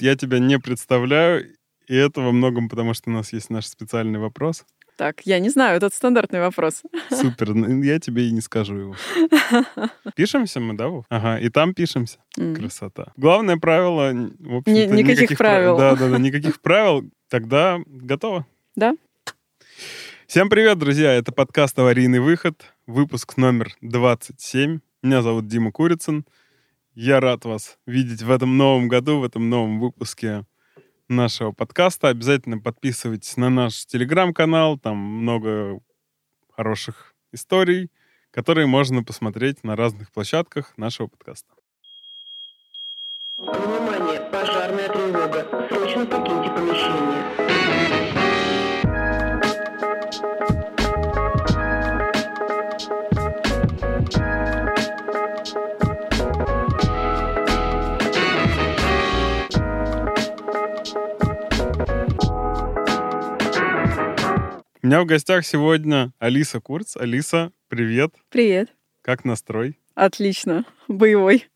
Я тебя не представляю, и это во многом потому, что у нас есть наш специальный вопрос. Так, я не знаю, этот стандартный вопрос. Супер, ну, я тебе и не скажу его. Пишемся мы, да, Вов? Ага, и там пишемся. М. Красота. Главное правило, в общем-то, Ни- никаких правил. Да, да, да, никаких правил. Тогда готово. Да. Всем привет, друзья! Это подкаст «Аварийный выход», выпуск номер 27. Меня зовут Дима Курицын. Я рад вас видеть в этом новом году, в этом новом выпуске нашего подкаста. Обязательно подписывайтесь на наш телеграм-канал, там много хороших историй, которые можно посмотреть на разных площадках нашего подкаста. Внимание, пожарная тревога. Срочно покиньте помещение. У меня в гостях сегодня Алиса Курц. Алиса, привет. Привет. Как настрой? Отлично. Боевой.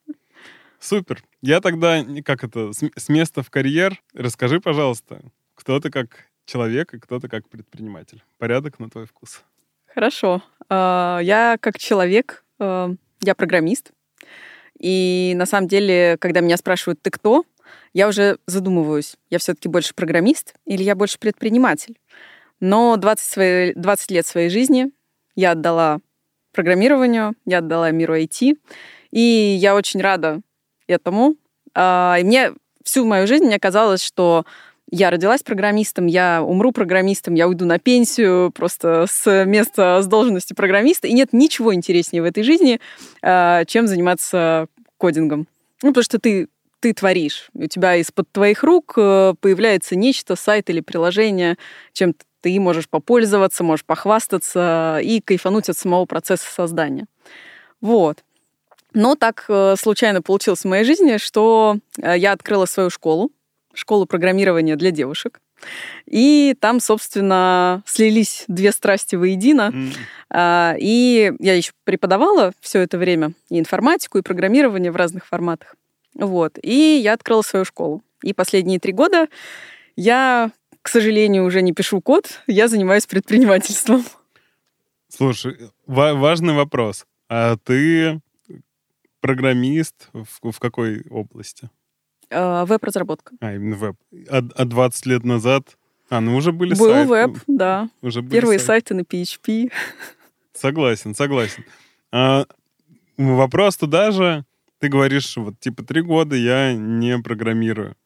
Супер. Я тогда, как это, с, места в карьер, расскажи, пожалуйста, кто ты как человек и кто ты как предприниматель. Порядок на твой вкус. Хорошо. А, Я как человек, а, я программист. И на самом деле, когда меня спрашивают, ты кто, я уже задумываюсь, я все-таки больше программист или я больше предприниматель. Но 20, свои- 20 лет своей жизни я отдала программированию, я отдала миру IT. И я очень рада этому. А, И мне всю мою жизнь мне казалось, что я родилась программистом, я умру программистом, я уйду на пенсию просто с места, с должности программиста. И нет ничего интереснее в этой жизни, а, чем заниматься кодингом. Ну, потому что ты, ты творишь. У тебя из-под твоих рук э, появляется нечто, сайт или приложение, чем ты можешь попользоваться, можешь похвастаться и кайфануть от самого процесса создания. Вот. Но так э, случайно получилось в моей жизни, что э, я открыла свою школу, школу программирования для девушек. И там, собственно, слились две страсти воедино. А, И я еще преподавала все это время и информатику, и программирование в разных форматах. Вот. И я открыла свою школу. И последние три года я, к сожалению, уже не пишу код, я занимаюсь предпринимательством. Слушай, ва- важный вопрос. А ты программист в, в какой области? А, Веб-разработка. А, именно веб. А, а 20 лет назад... А, ну уже были Был сайты. веб, да. Уже были Первые сайты. сайты на PHP. Согласен, согласен. А, вопрос туда же. Ты говоришь, вот типа три года я не программирую.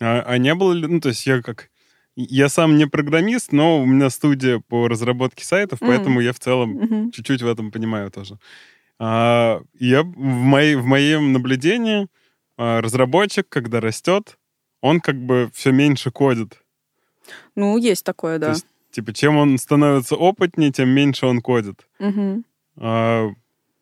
А, а не было ли... Ну, то есть я как... Я сам не программист, но у меня студия по разработке сайтов, М. поэтому я в целом Мгм. чуть-чуть в этом понимаю тоже. А, я в, моей, в моем наблюдении а, разработчик, когда растет, он как бы все меньше кодит. Ну, есть такое, То да. есть, типа, чем он становится опытнее, тем меньше он кодит. Мгм. А,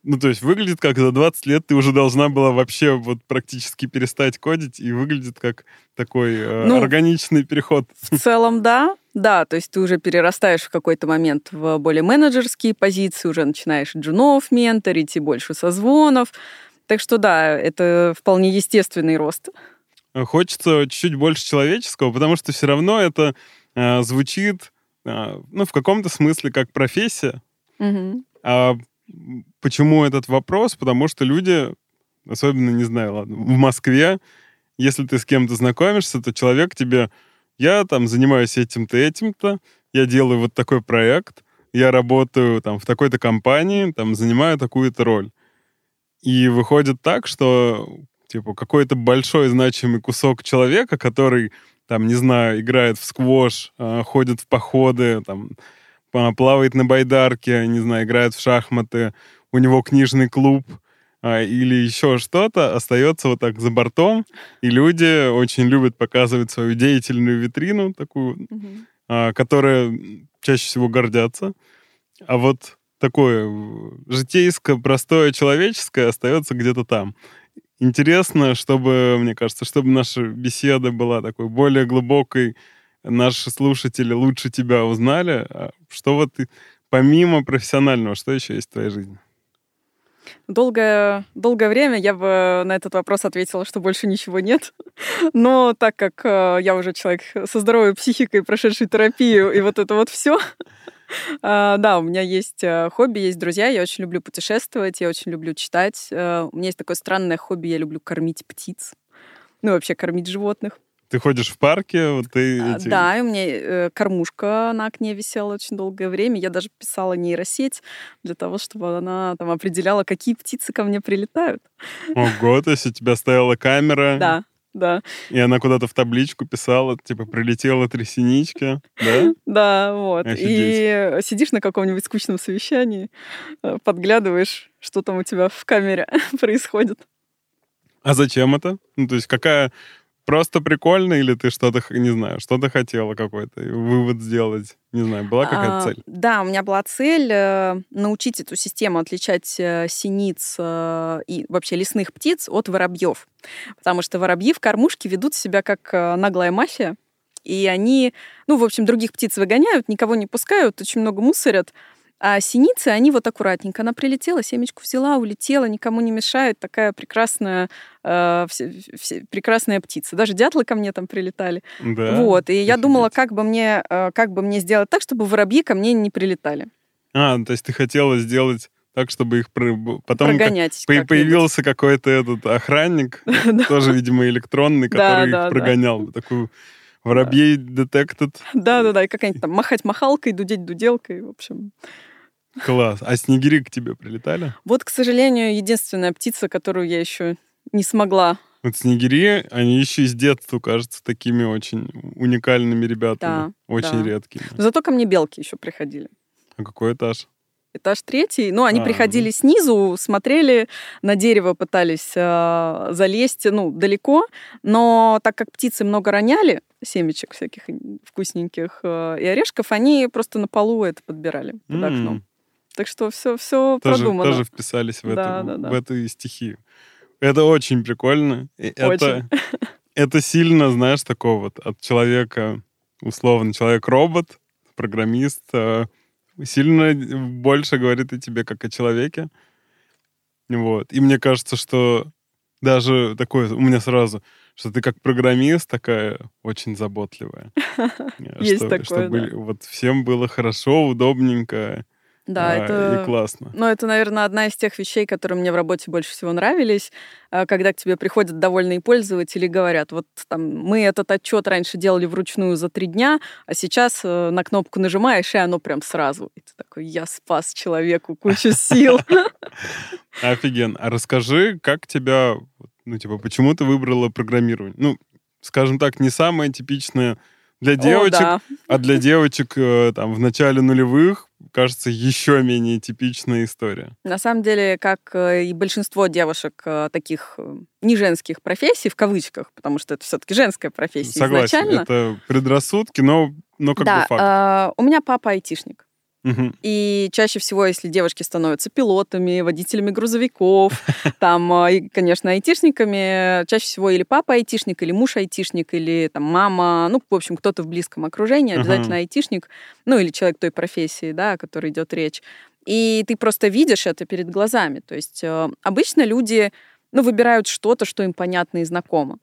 ну, то есть выглядит как за 20 лет ты уже должна была вообще вот практически перестать кодить, и выглядит как такой э, Ну, органичный переход. В целом, да. Да, то есть ты уже перерастаешь в какой-то момент в более менеджерские позиции, уже начинаешь джунов менторить и больше созвонов. Так что да, это вполне естественный рост. Хочется чуть-чуть больше человеческого, потому что все равно это э, звучит, э, ну, в каком-то смысле как профессия. Мгм. А почему этот вопрос? Потому что люди, особенно, не знаю, ладно, в Москве, если ты с кем-то знакомишься, то человек тебе, я там занимаюсь этим-то, этим-то, я делаю вот такой проект, я работаю там в такой-то компании, там занимаю такую-то роль. И выходит так, что типа какой-то большой значимый кусок человека, который там, не знаю, играет в сквош, э, ходит в походы, там, плавает на байдарке, не знаю, играет в шахматы, у него книжный клуб а, или еще что-то, остается вот так за бортом, и люди очень любят показывать свою деятельную витрину, такую, Мгм. а, которая чаще всего гордятся. А вот такое житейское, простое, человеческое остается где-то там. Интересно, чтобы, мне кажется, чтобы наша беседа была такой более глубокой, наши слушатели лучше тебя узнали. А Что вот ты, помимо профессионального, что еще есть в твоей жизни? Долгое, долгое время я бы на этот вопрос ответила, что больше ничего нет. Но так как э, я уже человек со здоровой психикой, прошедший терапию, и вот это вот все, да, у меня есть э, хобби, есть друзья, я очень люблю путешествовать, я очень люблю читать. Э, у меня есть такое странное хобби, я люблю кормить птиц, ну вообще кормить животных. Ты ходишь в парке, вот ты... А, эти- Да, и у меня э, кормушка на окне висела очень долгое время. Я даже писала нейросеть для того, чтобы она там определяла, какие птицы ко мне прилетают. Ого, то есть у тебя стояла камера, Да, да, и она куда-то в табличку писала, типа, прилетела три синички, да? да, вот. Офигеть. И сидишь на каком-нибудь скучном совещании, э, подглядываешь, что там у тебя в камере происходит. А зачем это? Ну, то есть какая... Просто прикольно, или ты что-то, не знаю, что-то хотела какой-то вывод сделать? Не знаю, была какая-то А, цель? Да, у меня была цель э, научить эту систему отличать э, синиц э, и вообще лесных птиц от воробьев. Потому что воробьи в кормушке ведут себя как э, наглая мафия. И они, ну, в общем, других птиц выгоняют, никого не пускают, очень много мусорят. А синицы, они вот аккуратненько. Она прилетела, семечку взяла, улетела, никому не мешает. Такая прекрасная, э, все- все- прекрасная птица. Даже дятлы ко мне там прилетали. Да. Вот, и я Офигеть. думала, как бы мне, э, как бы мне сделать так, чтобы воробьи ко мне не прилетали. А, ну, то есть ты хотела сделать так, чтобы их... про- Потом как Прогонять. по- как-нибудь. появился какой-то этот охранник, тоже, видимо, электронный, который их прогонял. Такой воробей детектед. Да-да-да, и какая-нибудь там махать махалкой, дудеть дуделкой, в общем. Класс. А снегири к тебе прилетали? Вот, к сожалению, единственная птица, которую я еще не смогла. Вот снегири, они еще и с детства кажутся такими очень уникальными ребятами. Да, очень да. редкими. Но зато ко мне белки еще приходили. А какой этаж? Этаж третий. Ну, они А, приходили снизу, смотрели на дерево, пытались э, залезть, ну, далеко. Но так как птицы много роняли, семечек всяких вкусненьких э, и орешков, они просто на полу это подбирали под окном. Так что все, все Тоже, продумано. тоже вписались в, Да, эту, да, да. в эту стихию. Это очень прикольно. И Это, Очень. это сильно, знаешь, такого вот от человека, условно, человек-робот, программист, э, сильно больше говорит о тебе как о человеке. Вот. И мне кажется, что даже такое у меня сразу, что ты как программист такая очень заботливая. Э, Есть такое, чтобы да. вот всем было хорошо, удобненько Да, а, это... и классно. Ну, это, наверное, одна из тех вещей, которые мне в работе больше всего нравились, а, когда к тебе приходят довольные пользователи и говорят, вот там, мы этот отчет раньше делали вручную за три дня, а сейчас э, на кнопку нажимаешь, и оно прям сразу. И ты такой, я спас человеку кучу сил. Офигенно. А расскажи, как тебя, ну, типа, почему ты выбрала программирование? Ну, скажем так, не самое типичное для О, девочек, да. а для девочек э, там в начале нулевых, кажется, еще менее типичная история. На самом деле, как э, и большинство девушек э, таких не женских профессий, в кавычках, потому что это все-таки женская профессия Согласен, изначально. это предрассудки, но, но как да, бы факт. э, у меня папа айтишник. Мгм. И чаще всего, если девушки становятся пилотами, водителями грузовиков, там, а, и, конечно, айтишниками, чаще всего или папа айтишник, или муж айтишник, или там мама, ну, в общем, кто-то в близком окружении, обязательно айтишник, ну, или человек той профессии, да, о которой идет речь. И ты просто видишь это перед глазами. То есть э, обычно люди, ну, выбирают что-то, что им понятно и знакомо.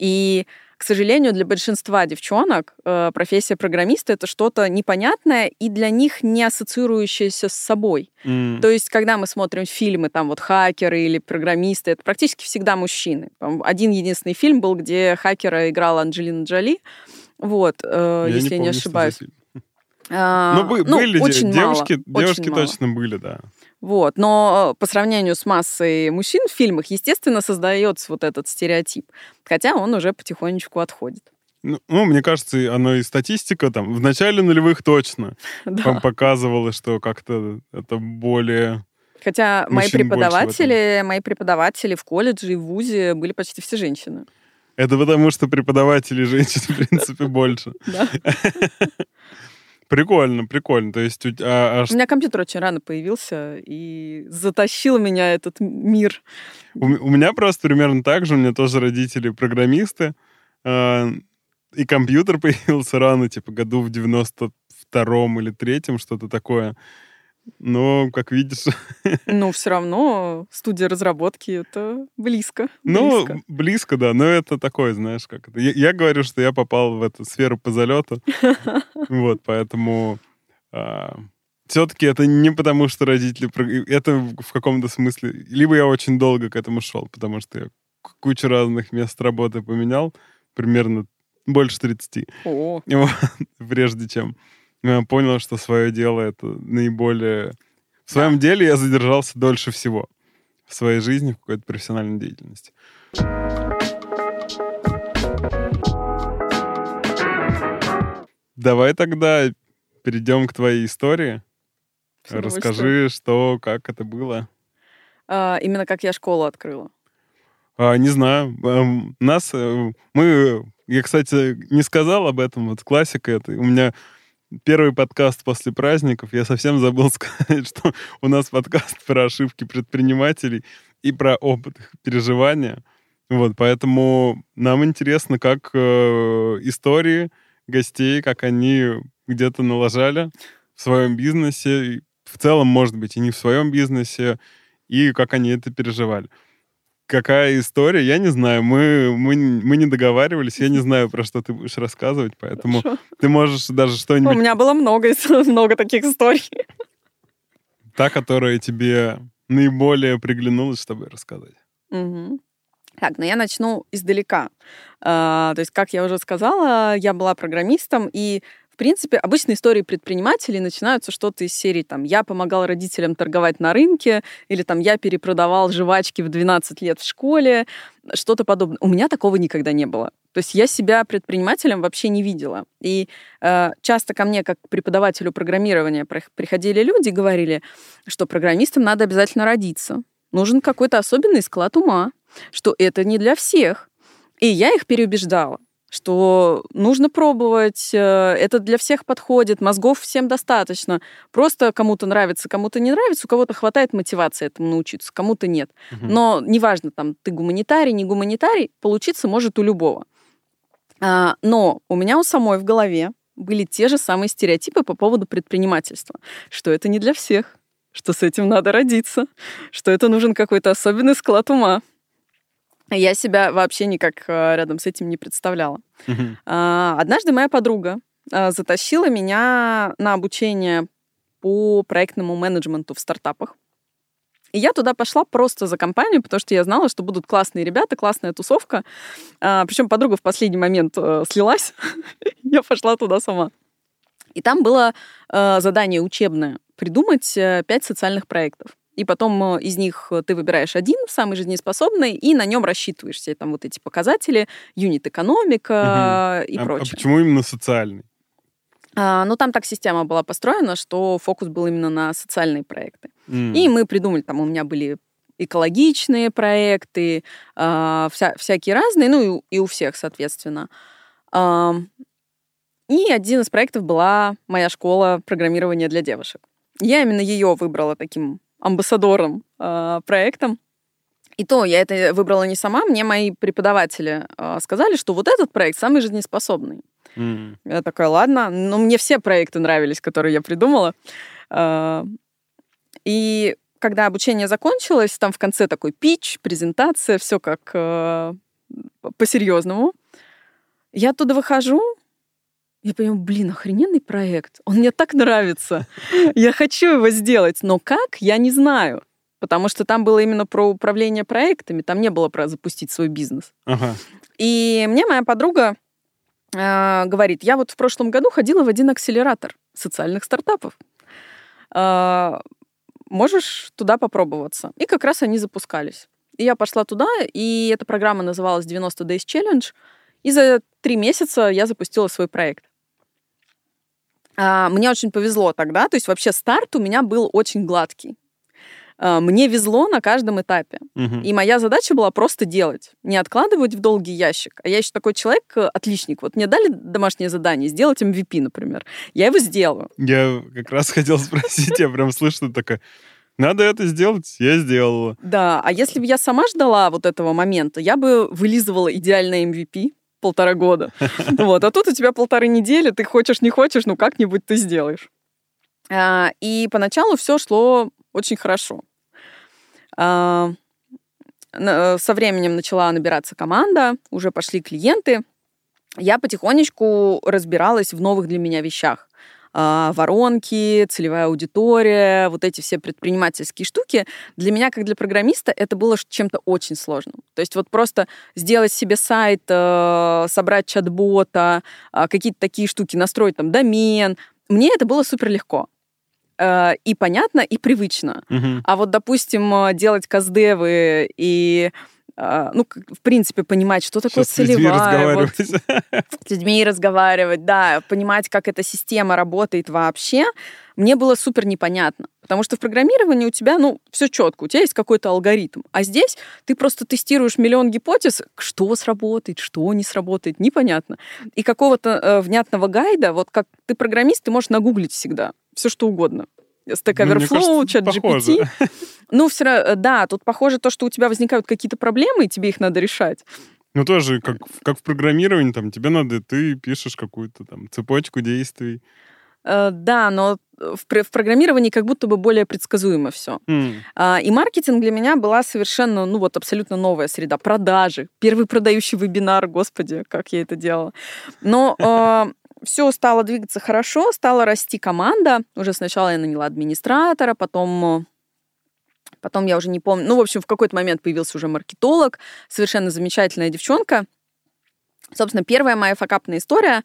И, к сожалению, для большинства девчонок э, профессия программиста это что-то непонятное и для них не ассоциирующееся с собой. М. То есть, когда мы смотрим фильмы, там вот хакеры или программисты, это практически всегда мужчины. Один единственный фильм был, где хакера играла Анджелина Джоли. Вот, э, Я если я не помню, за ошибаюсь. А, Ну, бы- были очень мало, девушки, очень девушки мало. точно были, да. Вот. Но э, по сравнению с массой мужчин в фильмах, естественно, создается вот этот стереотип. Хотя он уже потихонечку отходит. Ну, ну, мне кажется, оно и статистика там в начале нулевых точно Да. показывала, что как-то это более... Хотя мои преподаватели, мои преподаватели в колледже и в ВУЗе были почти все женщины. Это потому, что преподавателей женщин, в принципе, больше. Да. Прикольно, прикольно. То есть, а- а У меня компьютер очень рано появился и затащил меня этот мир. у у меня просто примерно так же. У меня тоже родители программисты. а, И компьютер появился рано, типа году в 92-м или третьем, что-то такое. Но, как видишь, Ну, все равно студия разработки это близко. ну, близко. близко, да, но это такое, знаешь, как это. Я, я говорю, что я попал в эту сферу по залету, вот, поэтому все-таки это не потому, что родители... Это в каком-то смысле... Либо я очень долго к этому шел, потому что я кучу разных мест работы поменял, примерно больше 30. О, вот, прежде чем понял, что свое дело это наиболее... В своем деле я задержался дольше всего в своей жизни, в какой-то профессиональной деятельности. Давай тогда перейдем к твоей истории. удовольствием. Расскажи, что, как это было. А, именно как я школу открыла. А, не знаю. эм, Нас, э, мы, я, кстати, не сказал об этом, вот классика это. У меня первый подкаст после праздников, я совсем забыл сказать, что у нас подкаст про ошибки предпринимателей и про опыт их переживания. Вот, поэтому нам интересно, как э, истории гостей, как они где-то налажали в своем бизнесе, в целом, может быть, и не в своем бизнесе, и как они это переживали. Какая история, я не знаю. Мы, мы, мы не договаривались, я не знаю, про что ты будешь рассказывать, поэтому Хорошо. ты можешь даже У что-нибудь, меня было много, много таких историй. та, которая тебе наиболее приглянулась, чтобы рассказать. Мгм. Так, ну я начну издалека. А, то есть, как я уже сказала, я была программистом, и, принципе, обычно истории предпринимателей начинаются что-то из серии, там, я помогал родителям торговать на рынке, или там, я перепродавал жвачки в 12 лет в школе, что-то подобное. У меня такого никогда не было. То есть я себя предпринимателем вообще не видела. И э, часто ко мне, как к преподавателю программирования, прих- приходили люди и говорили, что программистам надо обязательно родиться. Нужен какой-то особенный склад ума, что это не для всех. И я их переубеждала, что нужно пробовать, э, это для всех подходит, мозгов всем достаточно. Просто кому-то нравится, кому-то не нравится, у кого-то хватает мотивации этому научиться, кому-то нет. Мгм. Но неважно, там, ты гуманитарий, не гуманитарий, получиться может у любого. А, но у меня у самой в голове были те же самые стереотипы по поводу предпринимательства, что это не для всех, что с этим надо родиться, что это нужен какой-то особенный склад ума. Я себя вообще никак э, рядом с этим не представляла. А, Однажды моя подруга а, затащила меня на обучение по проектному менеджменту в стартапах. И я туда пошла просто за компанию, потому что я знала, что будут классные ребята, классная тусовка. Причем подруга в последний момент э, слилась. я пошла туда сама. И там было э, задание учебное придумать э, пять социальных проектов. И потом э, из них э, ты выбираешь один, самый жизнеспособный, и на нем рассчитываешь все там вот эти показатели, юнит-экономика и А- а прочее. почему именно социальный? А, ну, там так система была построена, что фокус был именно на социальные проекты. М. И мы придумали, там у меня были экологичные проекты, а, вся, всякие разные, ну и, у- и у всех, соответственно. Ам, И один из проектов была моя школа программирования для девушек. Я именно ее выбрала таким амбассадором а, проектом. И то я это выбрала не сама, мне мои преподаватели а, сказали, что вот этот проект самый жизнеспособный. М. Я такая, ладно. Но мне все проекты нравились, которые я придумала. А, И когда обучение закончилось, там в конце такой пич, презентация, все как э, по-серьезному. Я оттуда выхожу, я понимаю, блин, охрененный проект. Он мне так нравится. Я хочу его сделать. Но как, я не знаю. Потому что там было именно про управление проектами, там не было про запустить свой бизнес. Ага. И мне моя подруга э, говорит, я вот в прошлом году ходила в один акселератор социальных стартапов. Э, можешь туда попробоваться? И как раз они запускались. И я пошла туда, и эта программа называлась 90 Days Challenge. И за три месяца я запустила свой проект. А, Мне очень повезло тогда, то есть вообще старт у меня был очень гладкий. А, Мне везло на каждом этапе. Мгм. И моя задача была просто делать, не откладывать в долгий ящик. А я еще такой человек, э, отличник. Вот мне дали домашнее задание сделать MVP, например. Я его сделаю. Я как раз хотел спросить, я прям слышу такое, надо это сделать, я сделала. Да, а если бы я сама ждала вот этого момента, я бы вылизывала идеальное MVP полтора года. Вот, а тут у тебя полторы недели, ты хочешь, не хочешь, ну как-нибудь ты сделаешь. А, И поначалу все шло очень хорошо. А, Со временем начала набираться команда, уже пошли клиенты. Я потихонечку разбиралась в новых для меня вещах. А, Воронки, целевая аудитория, вот эти все предпринимательские штуки. Для меня, как для программиста, это было чем-то очень сложным. То есть вот просто сделать себе сайт, э, собрать чат-бота, а, какие-то такие штуки, настроить там домен. Мне это было супер легко. Э, И понятно, и привычно. Мгм. А вот, допустим, э, делать каздевы и ну, как- в принципе, понимать, что такое Сейчас с людьми целевая, вот, разговаривать. с людьми разговаривать, да, понимать, как эта система работает вообще, мне было супер непонятно. Потому что в программировании у тебя, ну, все четко, у тебя есть какой-то алгоритм. А здесь ты просто тестируешь миллион гипотез, что сработает, что не сработает, непонятно. И какого-то э, внятного гайда, вот как ты программист, ты можешь нагуглить всегда все что угодно. Stack Ну, Overflow, кажется, чат GPT. Ну, все равно, да, тут похоже то, что у тебя возникают какие-то проблемы, и тебе их надо решать. Ну, тоже, как, как в программировании, там, тебе надо, ты пишешь какую-то там цепочку действий. Э, Да, но в, в программировании как будто бы более предсказуемо все. М, И маркетинг для меня была совершенно, ну вот абсолютно новая среда. Продажи. Первый продающий вебинар, господи, как я это делала. Но все стало двигаться хорошо, стала расти команда. Уже сначала я наняла администратора, потом... э, Потом я уже не помню. Ну, в общем, в какой-то момент появился уже маркетолог, совершенно замечательная девчонка. Собственно, первая моя факапная история,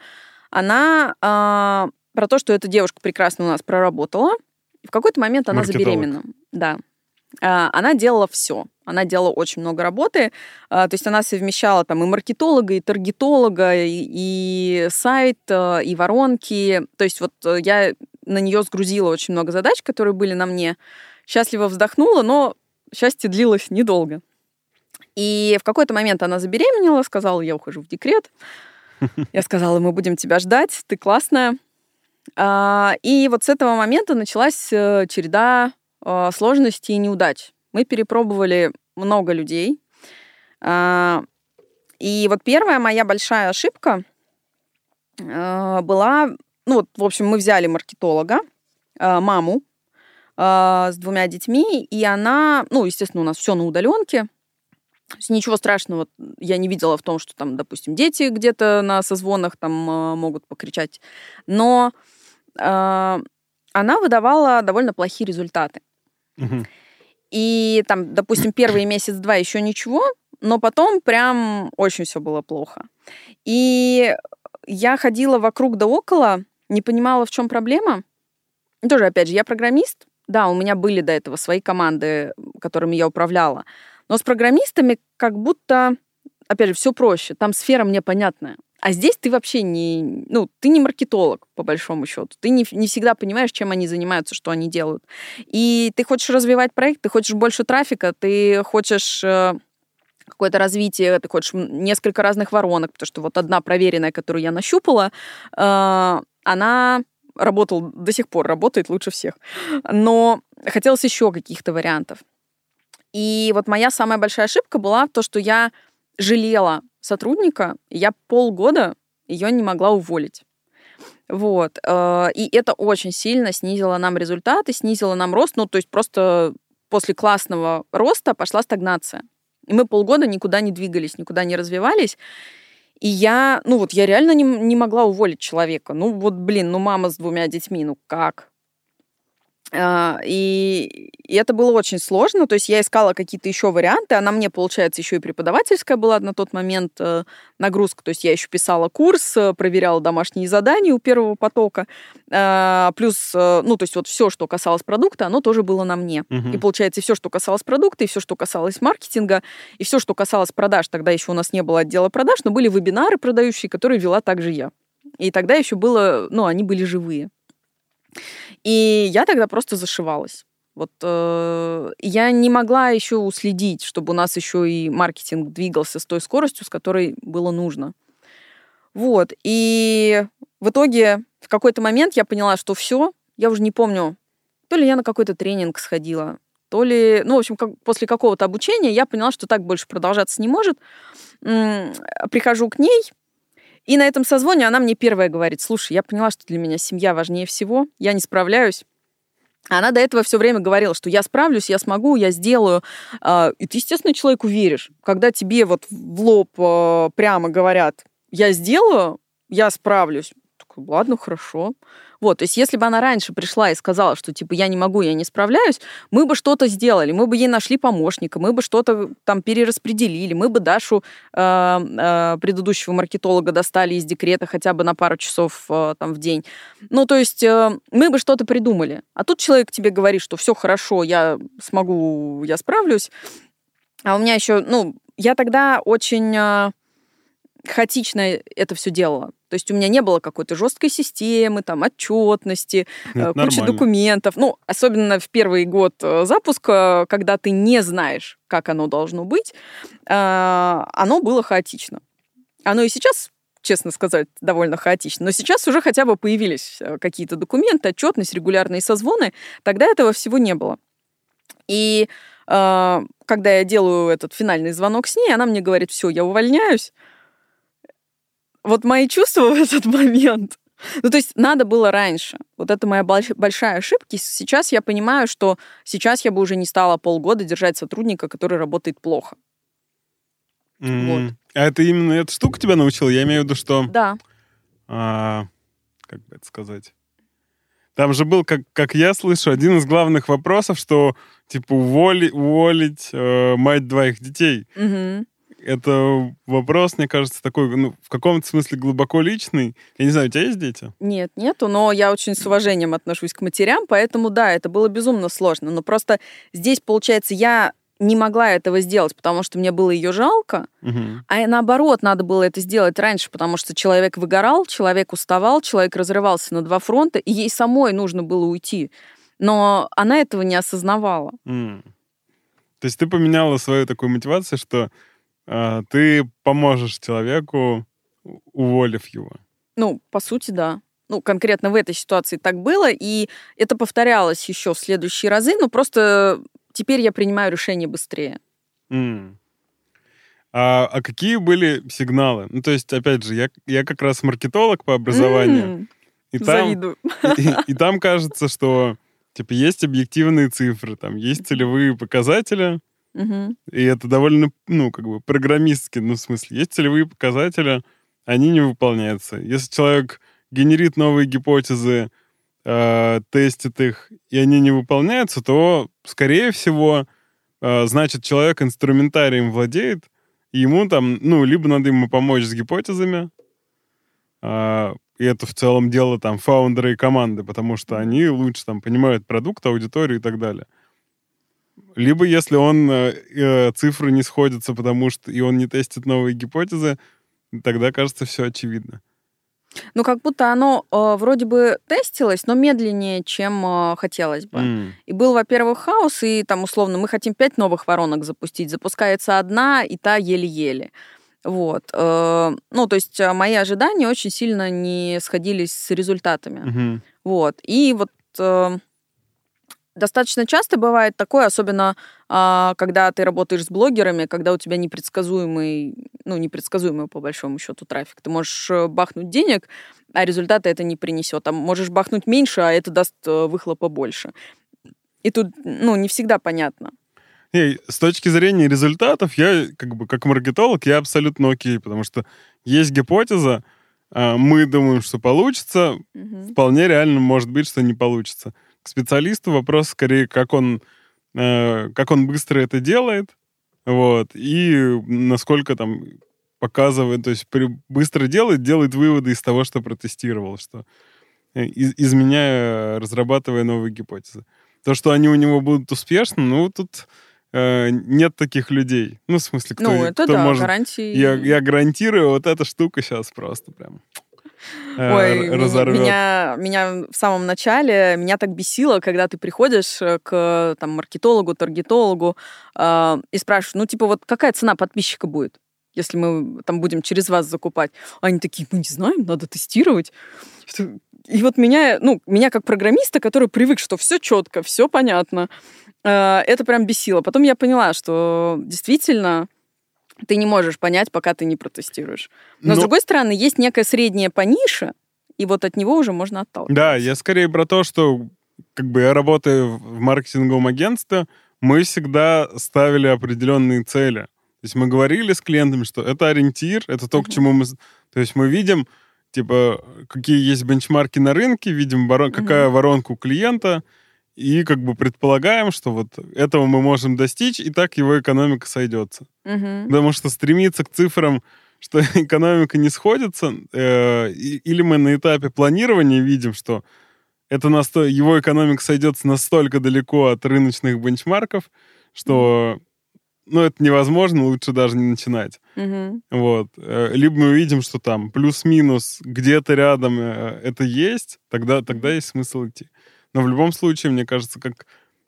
она а, про то, что эта девушка прекрасно у нас проработала. И в какой-то момент она Маркетолог. забеременела. Да. А, Она делала все. Она делала очень много работы. А, То есть она совмещала там и маркетолога, и таргетолога, и, и сайт, а, и воронки. То есть вот э, я на нее сгрузила очень много задач, которые были на мне. Счастливо вздохнула, но счастье длилось недолго. И в какой-то момент она забеременела, сказала, я ухожу в декрет. Я сказала, мы будем тебя ждать, ты классная. А, И вот с этого момента началась э, череда э, сложностей и неудач. Мы перепробовали много людей. А, И вот первая моя большая ошибка э, была, ну вот, в общем, мы взяли маркетолога, э, маму э, с двумя детьми, и она, ну, естественно, у нас все на удаленке. Ничего страшного я не видела в том, что там, допустим, дети где-то на созвонах там э, могут покричать. Но э, она выдавала довольно плохие результаты. И там, допустим, первый месяц-два еще ничего, но потом прям очень все было плохо. И я ходила вокруг да около, не понимала, в чем проблема. Тоже, опять же, я программист. Да, у меня были до этого свои команды, которыми я управляла. Но с программистами как будто, опять же, все проще. Там сфера мне понятная. А здесь ты вообще не, ну, ты не маркетолог, по большому счету. Ты не, не всегда понимаешь, чем они занимаются, что они делают. И ты хочешь развивать проект, ты хочешь больше трафика, ты хочешь э, какое-то развитие, ты хочешь несколько разных воронок, потому что вот одна проверенная, которую я нащупала, э, она работала, до сих пор работает лучше всех. Но хотелось еще каких-то вариантов. И вот моя самая большая ошибка была то, что я жалела сотрудника, я полгода ее не могла уволить. Вот. э, И это очень сильно снизило нам результаты, снизило нам рост. Ну, то есть просто после классного роста пошла стагнация. И мы полгода никуда не двигались, никуда не развивались. И я, ну вот, я реально не, не могла уволить человека. Ну вот, блин, ну мама с двумя детьми, ну как? А, И, и это было очень сложно. То есть я искала какие-то еще варианты. Она мне, получается, еще и преподавательская была на тот момент э, нагрузка. То есть я еще писала курс, э, проверяла домашние задания у первого потока. А, Плюс, э, ну, то есть вот все, что касалось продукта, оно тоже было на мне. Мгм. И получается, все, что касалось продукта, и все, что касалось маркетинга, и все, что касалось продаж, тогда еще у нас не было отдела продаж, но были вебинары продающие, которые вела также я. И тогда еще было, ну, они были живые. И я тогда просто зашивалась. Вот э, я не могла еще уследить, чтобы у нас еще и маркетинг двигался с той скоростью, с которой было нужно. Вот. И в итоге в какой-то момент я поняла, что все, я уже не помню, то ли я на какой-то тренинг сходила, то ли, ну, в общем, как, после какого-то обучения я поняла, что так больше продолжаться не может. М, Прихожу к ней, и на этом созвоне она мне первая говорит, слушай, я поняла, что для меня семья важнее всего, я не справляюсь, Она до этого все время говорила, что я справлюсь, я смогу, я сделаю. А, И ты, естественно, человеку веришь. Когда тебе вот в лоб э, прямо говорят, я сделаю, я справлюсь. Такой, ладно, хорошо. Вот, то есть если бы она раньше пришла и сказала, что типа я не могу, я не справляюсь, мы бы что-то сделали, мы бы ей нашли помощника, мы бы что-то там перераспределили, мы бы Дашу э, э, предыдущего маркетолога достали из декрета хотя бы на пару часов э, там в день. Ну, то есть э, мы бы что-то придумали. А тут человек тебе говорит, что все хорошо, я смогу, я справлюсь. А у меня еще, ну, я тогда очень э, хаотично это все делала. То есть у меня не было какой-то жесткой системы, там, отчетности, Это э, кучи нормально. документов. Ну, особенно в первый год э, запуска, когда ты не знаешь, как оно должно быть, э, оно было хаотично. Оно и сейчас честно сказать, довольно хаотично. Но сейчас уже хотя бы появились какие-то документы, отчетность, регулярные созвоны. Тогда этого всего не было. И э, когда я делаю этот финальный звонок с ней, она мне говорит, все, я увольняюсь. Вот мои чувства в этот момент. Ну, то есть надо было раньше. Вот это моя больш- большая ошибка. Сейчас я понимаю, что сейчас я бы уже не стала полгода держать сотрудника, который работает плохо. М, Вот. А это именно эта штука тебя научила? Я имею в виду, что... Да. а, как бы это сказать? Там же был, как, как я слышу, один из главных вопросов, что типа уволи, уволить э, мать двоих детей. Мгм. Это вопрос, мне кажется, такой, ну, в каком-то смысле глубоко личный. Я не знаю, у тебя есть дети? Нет, нету, но я очень с уважением отношусь к матерям, поэтому да, это было безумно сложно. Но просто здесь, получается, я не могла этого сделать, потому что мне было ее жалко, Мгм. а наоборот, надо было это сделать раньше, потому что человек выгорал, человек уставал, человек разрывался на два фронта, и ей самой нужно было уйти. Но она этого не осознавала. М. То есть ты поменяла свою такую мотивацию, что ты поможешь человеку, уволив его. Ну, по сути, да. Ну, конкретно в этой ситуации так было, и это повторялось еще в следующие разы, но просто теперь я принимаю решение быстрее. М. А, а какие были сигналы? Ну, то есть, опять же, я, я как раз маркетолог по образованию, М, и, там, Завидую. и, и там кажется, что типа есть объективные цифры, там есть целевые показатели, И это довольно, ну, как бы программистски, ну, в смысле, есть целевые показатели, они не выполняются. Если человек генерит новые гипотезы, э, тестит их, и они не выполняются, то, скорее всего, э, значит, человек инструментарием владеет, и ему там, ну, либо надо ему помочь с гипотезами, а, и это в целом дело там фаундера и команды, потому что они лучше там понимают продукт, аудиторию и так далее. Либо если он э, э, цифры не сходятся, потому что и он не тестит новые гипотезы, тогда кажется все очевидно. Ну, как будто оно э, вроде бы тестилось, но медленнее, чем э, хотелось бы. М. И был, во-первых, хаос, и там, условно, мы хотим пять новых воронок запустить. Запускается одна, и та еле-еле. Вот. Э, Ну, то есть э, мои ожидания очень сильно не сходились с результатами. Мгм. Вот. И вот э, достаточно часто бывает такое, особенно а, когда ты работаешь с блогерами, когда у тебя непредсказуемый, ну, непредсказуемый по большому счету трафик. Ты можешь э, бахнуть денег, а результата это не принесет. А можешь бахнуть меньше, а это даст э, выхлопа больше. И тут, ну, не всегда понятно. Не, с точки зрения результатов, я как бы как маркетолог, я абсолютно окей, потому что есть гипотеза, а, мы думаем, что получится, Мгм. вполне реально может быть, что не получится. К специалисту вопрос скорее, как он, э, как он быстро это делает, вот, и насколько там показывает, то есть при- быстро делает, делает выводы из того, что протестировал, что э, из- изменяя, разрабатывая новые гипотезы. То, что они у него будут успешны, ну, тут э, нет таких людей. Ну, в смысле, кто, ну, это кто да, может... гарантии. Я, я гарантирую, вот эта штука сейчас просто прям Ой, ми- разорвет. меня, меня в самом начале, меня так бесило, когда ты приходишь э, к там, маркетологу, таргетологу э, и спрашиваешь, ну, типа, вот какая цена подписчика будет, если мы там будем через вас закупать? Они такие, мы не знаем, надо тестировать. И вот меня, ну, меня как программиста, который привык, что все четко, все понятно, э, это прям бесило. Потом я поняла, что действительно ты не можешь понять, пока ты не протестируешь. Но, с Ну, другой стороны, есть некое среднее по нише, и вот от него уже можно отталкиваться. Да, я скорее про то, что как бы я работаю в маркетинговом агентстве, мы всегда ставили определенные цели. То есть мы говорили с клиентами, что это ориентир, это то, к чему мы... То есть мы видим, типа, какие есть бенчмарки на рынке, видим, ворон... какая воронка у клиента, и как бы предполагаем, что вот этого мы можем достичь, и так его экономика сойдется. Мгм. Потому что стремиться к цифрам, что экономика не сходится, э, или мы на этапе планирования видим, что это насто... его экономика сойдется настолько далеко от рыночных бенчмарков, что ну, это невозможно, лучше даже не начинать. Мгм. Вот. Э, Либо мы увидим, что там плюс-минус где-то рядом э, это есть, тогда, тогда есть смысл идти. Но в любом случае, мне кажется, как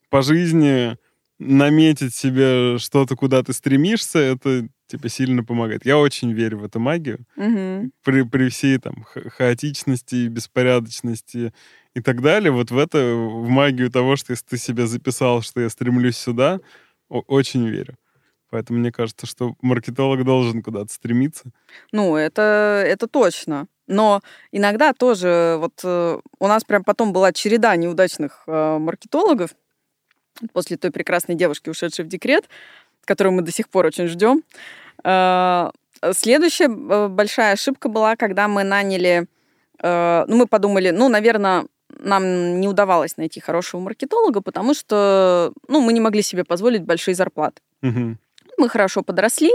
по жизни наметить себе что-то, куда ты стремишься, это типа сильно помогает. Я очень верю в эту магию. Мгм. При, при всей там ха- хаотичности, беспорядочности и так далее, вот в это, в магию того, что если ты себе записал, что я стремлюсь сюда, о- очень верю. Поэтому мне кажется, что маркетолог должен куда-то стремиться. Ну, это, это точно. Но иногда тоже вот э, у нас прям потом была череда неудачных э, маркетологов после той прекрасной девушки, ушедшей в декрет, которую мы до сих пор очень ждем. Э, Следующая большая ошибка была, когда мы наняли, ну, мы подумали, ну, наверное, нам не удавалось найти хорошего маркетолога, потому что, ну, мы не могли себе позволить большие зарплаты. Мгм. Мы хорошо подросли,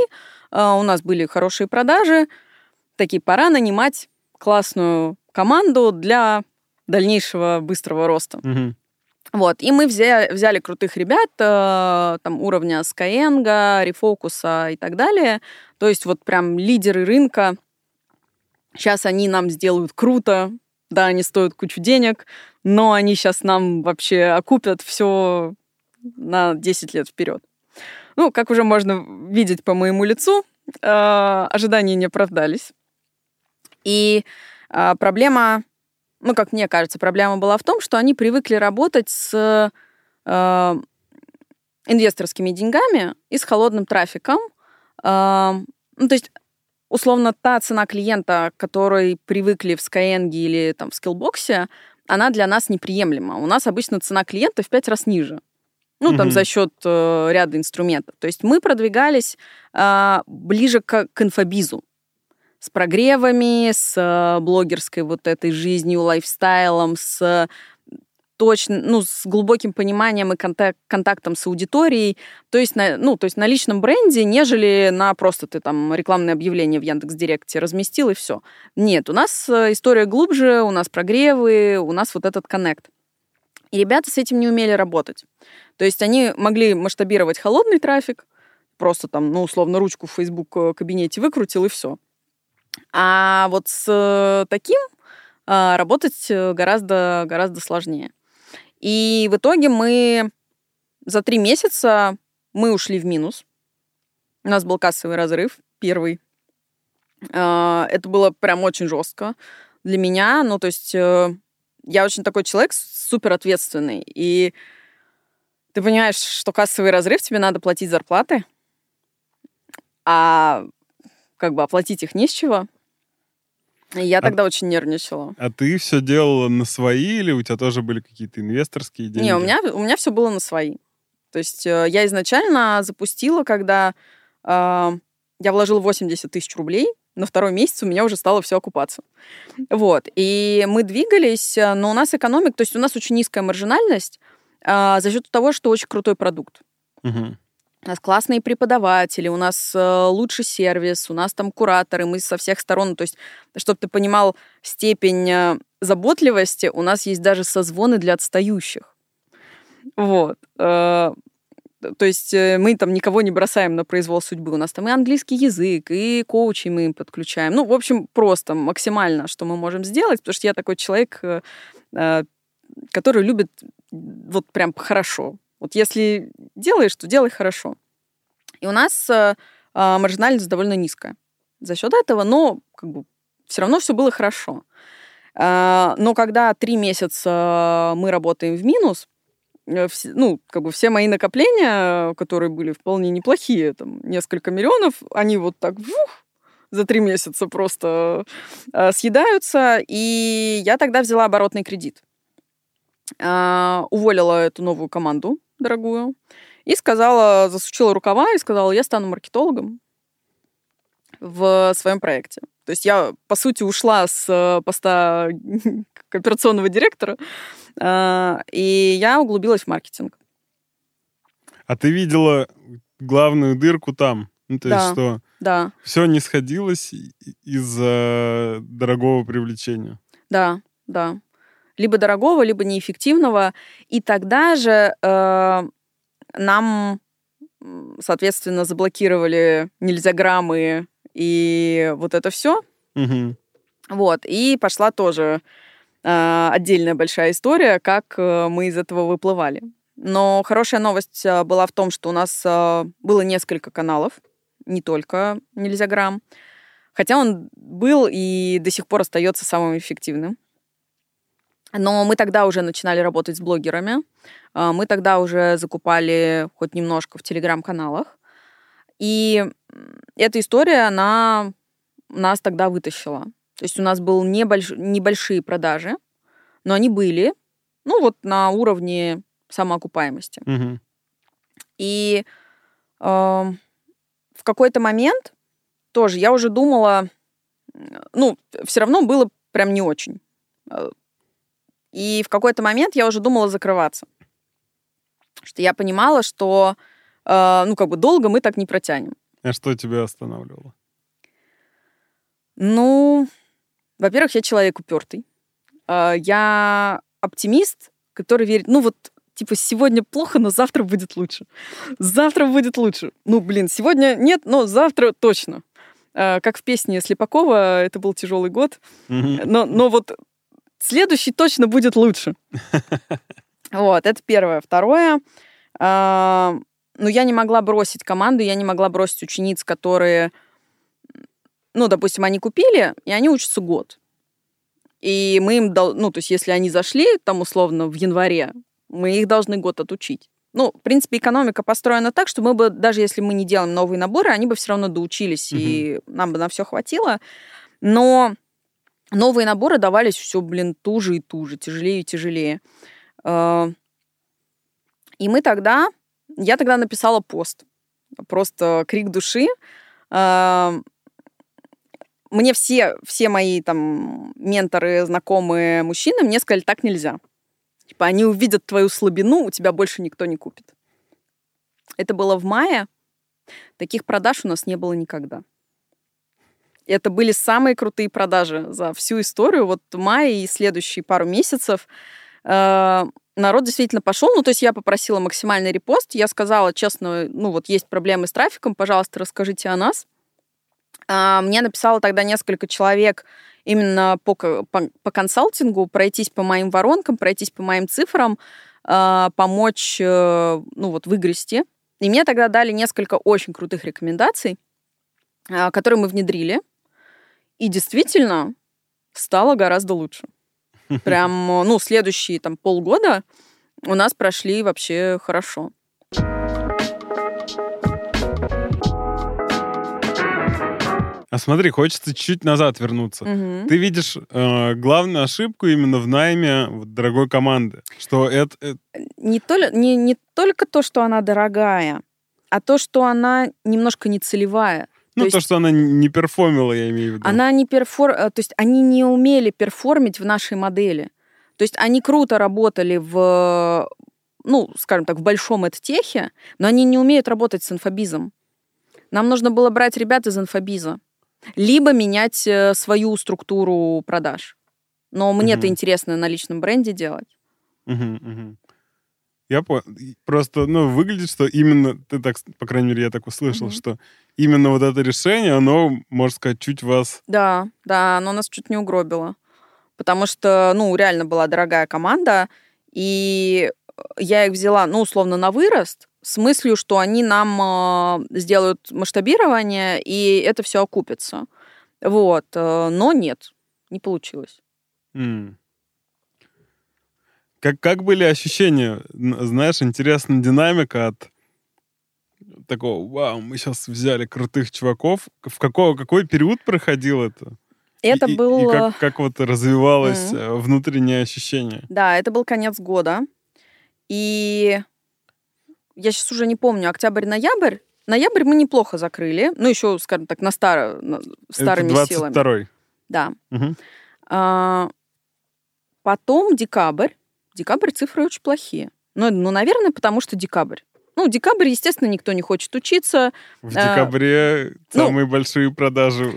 а, у нас были хорошие продажи. Такие, пора нанимать классную команду для дальнейшего быстрого роста. Мгм. Вот, и мы взяли, взяли крутых ребят, э, там, уровня Skyeng, Рефокуса и так далее. То есть вот прям лидеры рынка. Сейчас они нам сделают круто. Да, они стоят кучу денег, но они сейчас нам вообще окупят все на 10 лет вперед. Ну, как уже можно видеть по моему лицу, э, ожидания не оправдались. И э, проблема, ну, как мне кажется, проблема была в том, что они привыкли работать с э, инвесторскими деньгами и с холодным трафиком. Ну, то есть, условно, та цена клиента, которой привыкли в Skyeng или там, в Skillbox, она для нас неприемлема. У нас обычно цена клиента в пять раз ниже. Ну, там Мгм. за счет э, ряда инструментов. То есть мы продвигались а, ближе к, к инфобизу. С прогревами, с э, блогерской вот этой жизнью, лайфстайлом, с точно, ну, с глубоким пониманием и контак- контактом с аудиторией, то есть, на, ну, то есть на личном бренде, нежели на просто ты там рекламное объявление в Яндекс.Директе разместил и все. Нет, у нас э, история глубже, у нас прогревы, у нас вот этот коннект. И ребята с этим не умели работать. То есть они могли масштабировать холодный трафик, просто там, ну, условно, ручку в Facebook э, кабинете выкрутил и все. А вот с э, таким а, работать э, гораздо, гораздо сложнее. И в итоге мы за три месяца мы ушли в минус. У нас был кассовый разрыв, первый. А, Это было прям очень жестко для меня. Ну, то есть я очень такой человек супер ответственный. И ты понимаешь, что кассовый разрыв, тебе надо платить зарплаты, а как бы оплатить их не с чего. И я А- тогда очень нервничала. А ты все делала на свои или у тебя тоже были какие-то инвесторские деньги? Не, у меня, у меня все было на свои. То есть э, я изначально запустила, когда э, я вложила 80 тысяч рублей, на второй месяц у меня уже стало все окупаться. Вот. И мы двигались, э, но у нас экономик, то есть у нас очень низкая маржинальность э, за счет того, что очень крутой продукт. Мгм. У нас классные преподаватели, у нас э, лучший сервис, у нас там кураторы, мы со всех сторон. То есть, чтобы ты понимал степень э, заботливости, у нас есть даже созвоны для отстающих. Вот. То есть э, мы там никого не бросаем на произвол судьбы. У нас там и английский язык, и коучей мы им подключаем. Ну, в общем, просто максимально, что мы можем сделать, потому что я такой человек, э, э, который любит вот прям хорошо. Вот если делаешь, то делай хорошо. И у нас а, маржинальность довольно низкая за счет этого, но как бы все равно все было хорошо. А, но когда три месяца мы работаем в минус, ну, как бы все мои накопления, э, которые были вполне неплохие, там, несколько миллионов, они вот так вух, за три месяца просто э, съедаются, и я тогда взяла оборотный кредит. а, уволила эту новую команду дорогую и сказала, засучила рукава и сказала, я стану маркетологом в своем проекте. То есть я, по сути, ушла с э, поста операционного директора, и я углубилась в маркетинг. А ты видела главную дырку там? Ну, то Да. есть что Да, все не сходилось из-за дорогого привлечения. да, да. Либо дорогого, либо неэффективного. И тогда же э, нам, соответственно, заблокировали нельзяграммы и вот это все. Мгм. Вот. И пошла тоже отдельная большая история, как э, мы из этого выплывали. Но хорошая новость э, была в том, что у нас э, было несколько каналов, не только нельзяграмм. Хотя он был и до сих пор остается самым эффективным. Но мы тогда уже начинали работать с блогерами. А, Мы тогда уже закупали хоть немножко в телеграм-каналах. И эта история, она нас тогда вытащила. То есть у нас был небольш... небольшие продажи, но они были, ну вот на уровне самоокупаемости. Мгм. И э, в какой-то момент тоже я уже думала, ну, все равно было прям не очень. Э, И в какой-то момент я уже думала закрываться. Что я понимала, что, э, ну, как бы долго мы так не протянем. А что тебя останавливало? Ну, во-первых, я человек упертый. А, Я оптимист, который верит, ну вот, типа, сегодня плохо, но завтра будет лучше. Завтра будет лучше. Ну, блин, сегодня нет, но завтра точно. А, Как в песне Слепакова, это был тяжелый год, но, но вот следующий точно будет лучше. Вот, это первое. Второе, а, ну, я не могла бросить команду, я не могла бросить учениц, которые, ну, допустим, они купили, и они учатся год. И мы им, дол- ну, то есть если они зашли, там, условно, в январе, мы их должны год отучить. Ну, в принципе, экономика построена так, что мы бы, даже если мы не делаем новые наборы, они бы все равно доучились, и нам бы на все хватило. Но новые наборы давались все, блин, туже и туже, тяжелее и тяжелее. Э, И мы тогда, я тогда написала пост, просто крик души. Мне все, все мои там менторы, знакомые мужчины мне сказали, так нельзя. Типа они увидят твою слабину, у тебя больше никто не купит. Это было в мае. Таких продаж у нас не было никогда. Это были самые крутые продажи за всю историю. Вот в мае и следующие пару месяцев э, народ действительно пошел. Ну, то есть я попросила максимальный репост. Я сказала честно, ну, вот есть проблемы с трафиком, пожалуйста, расскажите о нас. А, Мне написало тогда несколько человек именно по, по, по консалтингу, пройтись по моим воронкам, пройтись по моим цифрам, а, помочь, э, ну, вот, выгрести. И мне тогда дали несколько очень крутых рекомендаций, а, которые мы внедрили. И действительно стало гораздо лучше. Прям, ну, следующие там полгода у нас прошли вообще хорошо. А смотри, хочется чуть-чуть назад вернуться. Мгм. Ты видишь э, главную ошибку именно в найме вот дорогой команды, что это, э, Не, то ли- не, не только то, что она дорогая, а то, что она немножко не целевая. ну То то, есть- что она не перформила, я имею в виду. Она не перфор... э, То есть они не умели перформить в нашей модели. То есть они круто работали в, ну, скажем так, в большом эдтехе, но они не умеют работать с инфобизом. Нам нужно было брать ребят из инфобиза. Либо менять э, свою структуру продаж. Но мне-то Мгм. интересно на личном бренде делать. Мгм, мгм. Я понял. Просто, ну, выглядит, что именно, ты так, по крайней мере, я так услышал, Мгм. что именно вот это решение, оно, можно сказать, чуть вас... Да, да, оно нас чуть не угробило. Потому что, ну, реально была дорогая команда, и я их взяла, ну, условно, на вырост, с мыслью, что они нам э, сделают масштабирование, и это все окупится. Вот. э, Но нет, не получилось. М. Как, как были ощущения? Знаешь, интересная динамика от такого, вау, мы сейчас взяли крутых чуваков. В какой, какой период проходил это? Это и, был... И как, как вот развивалось э, внутреннее ощущение? Да, это был конец года. И я сейчас уже не помню, октябрь-ноябрь. Ноябрь мы неплохо закрыли. Ну, еще, скажем так, на старо, на- старыми Это силами. 22-й. Да. Мгм. А, потом декабрь. Декабрь цифры очень плохие. Ну, ну, наверное, потому что декабрь. Ну, декабрь, естественно, никто не хочет учиться. В А, декабре ну, самые большие продажи.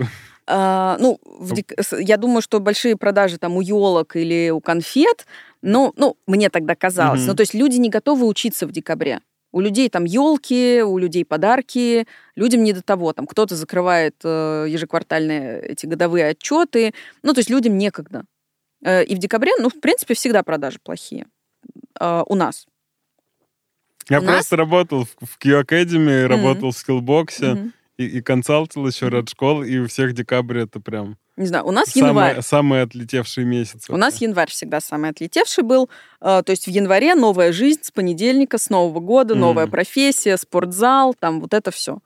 А, ну, в дек- с- я думаю, что большие продажи там у елок или у конфет, ну, ну, мне тогда казалось. Мгм. Ну, то есть люди не готовы учиться в декабре. У людей там елки, у людей подарки, людям не до того. Там кто-то закрывает э, ежеквартальные эти годовые отчеты. Ну, то есть людям некогда. Э, и в декабре, ну, в принципе, всегда продажи плохие э, у нас. Я У нас- просто работал в, в Q Academy, Мгм. работал в скиллбоксе Мгм. и, и консалтил еще ряд школ, и у всех декабрь это прям Не знаю, у нас самые, январь. самые отлетевшие месяцы. У нас январь всегда самый отлетевший был. Э, То есть в январе новая жизнь с понедельника, с Нового года, новая Мгм. профессия, спортзал, там вот это все.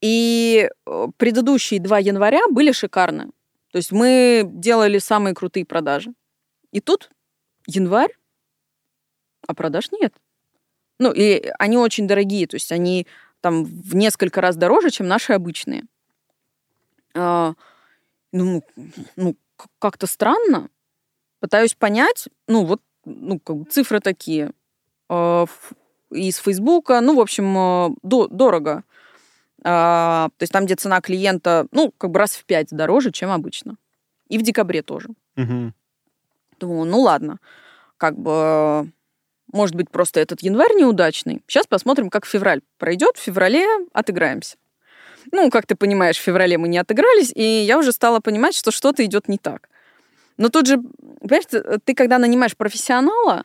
И э, предыдущие два января были шикарны. То есть мы делали самые крутые продажи. И тут январь, а продаж нет. Ну, и они очень дорогие, то есть они там в несколько раз дороже, чем наши обычные. А, ну, ну, как-то странно. Пытаюсь понять, ну, вот, ну, как бы цифры такие. А, из Фейсбука, ну, в общем, э, до- дорого. А, то есть там, где цена клиента, ну, как бы раз в пять дороже, чем обычно. И в декабре тоже. Мгм. Думаю, ну ладно, как бы, может быть, просто этот январь неудачный. Сейчас посмотрим, как февраль пройдет. В феврале отыграемся. Ну, как ты понимаешь, в феврале мы не отыгрались, и я уже стала понимать, что что-то идет не так. Но тут же, понимаешь, ты, ты когда нанимаешь профессионала,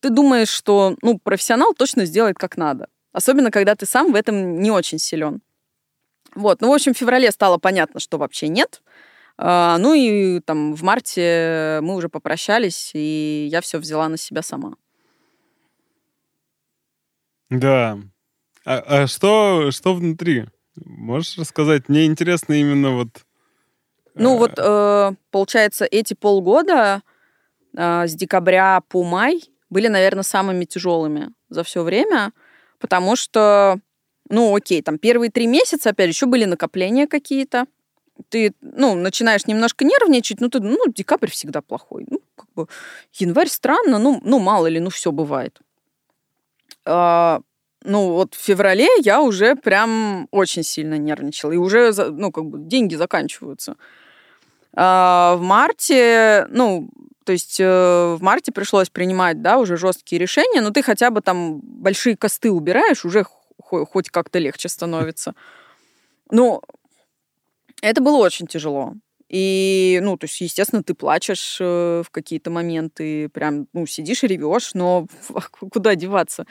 ты думаешь, что, ну, профессионал точно сделает как надо. Особенно, когда ты сам в этом не очень силен. Вот, ну, в общем, в феврале стало понятно, что вообще нет. А, ну и там в марте мы уже попрощались, и я все взяла на себя сама. Да. А, а что, что внутри? Можешь рассказать? Мне интересно именно вот... Ну э, вот, э, получается, эти полгода э, с декабря по май были, наверное, самыми тяжелыми за все время, потому что, ну окей, там первые три месяца, опять же, еще были накопления какие-то. Ты, ну, начинаешь немножко нервничать, ну, ты, ну, декабрь всегда плохой. Ну, как бы, январь странно, ну, ну мало ли, ну, все бывает. А, ну, вот в феврале я уже прям очень сильно нервничала. И уже, ну, как бы деньги заканчиваются. А в марте, ну, то есть э, в марте пришлось принимать, да, уже жесткие решения, но ты хотя бы там большие косты убираешь, уже хо- хоть как-то легче становится. Ну, это было очень тяжело. И, ну, то есть, естественно, ты плачешь э, в какие-то моменты, прям, ну, сидишь и ревешь, но куда деваться?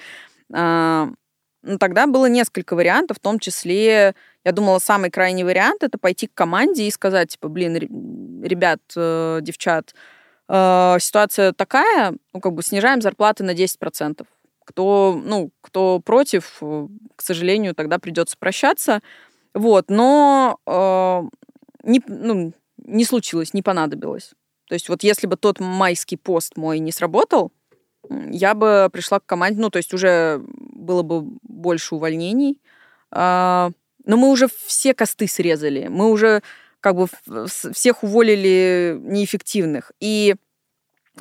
А, ну, тогда было несколько вариантов, в том числе, я думала, самый крайний вариант это пойти к команде и сказать, типа, блин, ре- ребят, э, девчат, э, ситуация такая, ну, как бы снижаем зарплаты на 10%. Кто, ну, кто против, э, к сожалению, тогда придется прощаться. Вот, но э, не, ну, не случилось, не понадобилось. То есть вот если бы тот майский пост мой не сработал, я бы пришла к команде, ну, то есть уже было бы больше увольнений. А, но мы уже все косты срезали, мы уже как бы всех уволили неэффективных. И,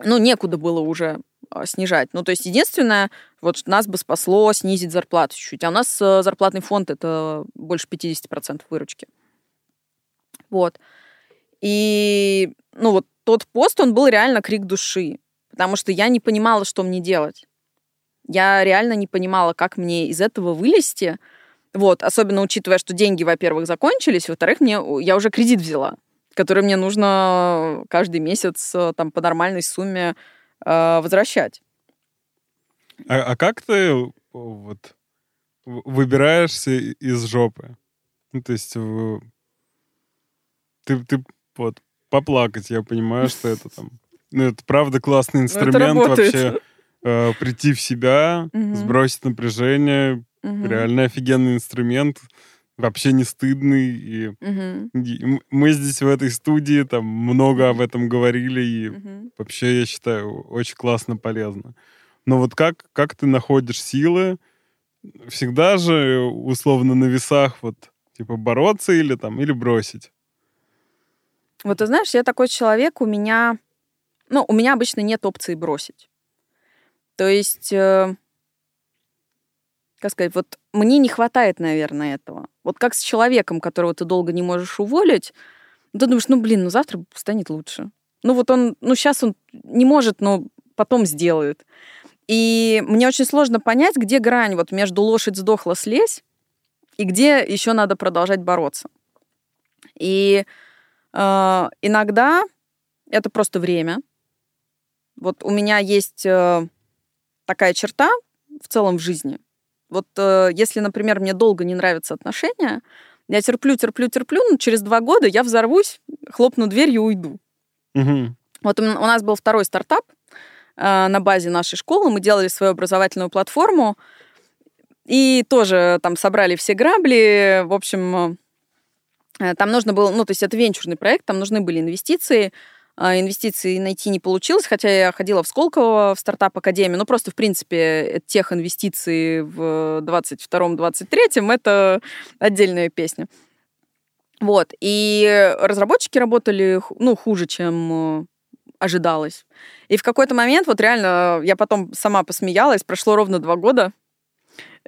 ну, некуда было уже а, снижать. Ну, то есть единственное, вот нас бы спасло снизить зарплату чуть-чуть. А у нас э, зарплатный фонд это больше 50% выручки. Вот. И, ну, вот тот пост, он был реально крик души, потому что я не понимала, что мне делать. Я реально не понимала, как мне из этого вылезти. Вот, особенно учитывая, что деньги, во-первых, закончились, во-вторых, мне, я уже кредит взяла, который мне нужно каждый месяц э, там по нормальной сумме э, возвращать. А, а как ты вот в- выбираешься из жопы? Ну, то есть ты, ты вот поплакать, я понимаю, что это там... Ну, это правда классный Ну, инструмент вообще э, прийти в себя, Мгм. сбросить напряжение. Мгм. Реально офигенный инструмент. вообще не стыдный. И, Мгм. и мы здесь в этой студии там много об этом говорили, и Мгм. вообще, я считаю, очень классно, полезно. Но вот как, как ты находишь силы? Всегда же, условно, на весах вот, типа, бороться или там, или бросить? Вот ты знаешь, я такой человек, у меня... Ну, у меня обычно нет опции бросить. То есть, э, как сказать, вот мне не хватает, наверное, этого. Вот как с человеком, которого ты долго не можешь уволить, ну, ты думаешь, ну, блин, ну, завтра станет лучше. Ну, вот он, ну, сейчас он не может, но потом сделает. И мне очень сложно понять, где грань вот между лошадь сдохла, слезь, и где еще надо продолжать бороться. И э, иногда это просто время. Вот у меня есть э, такая черта в целом в жизни. Вот э, если, например, мне долго не нравятся отношения, я терплю, терплю, терплю, но через два года я взорвусь, хлопну дверью и уйду. Мгм. Вот у нас был второй стартап э, на базе нашей школы. Мы делали свою образовательную платформу. И тоже там собрали все грабли. В общем, э, там нужно было... Ну, то есть это венчурный проект, там нужны были инвестиции. А Инвестиций найти не получилось, хотя я ходила в Сколково в стартап-академию. Ну, просто, в принципе, тех инвестиций в 22-23 это отдельная песня. Вот. И разработчики работали, ну, хуже, чем э, ожидалось. И в какой-то момент, вот реально, я потом сама посмеялась, прошло ровно два года,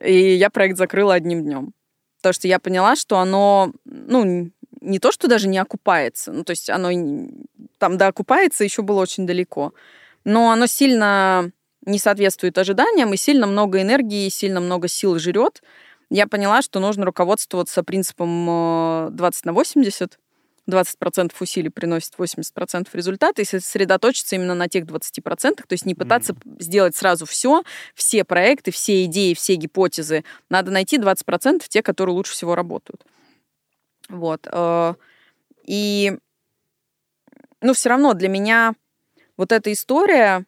и я проект закрыла одним днем. Потому что я поняла, что оно, ну, не то, что даже не окупается, ну, то есть оно там до окупается еще было очень далеко, но оно сильно не соответствует ожиданиям, и сильно много энергии, сильно много сил жрет. Я поняла, что нужно руководствоваться принципом э, 20 на 80, 20% усилий приносит 80% результата, и сосредоточиться именно на тех 20%, то есть не пытаться сделать сразу все, все проекты, все идеи, все гипотезы. Надо найти 20% те, которые лучше всего работают. Вот. э, И, ну, все равно для меня вот эта история,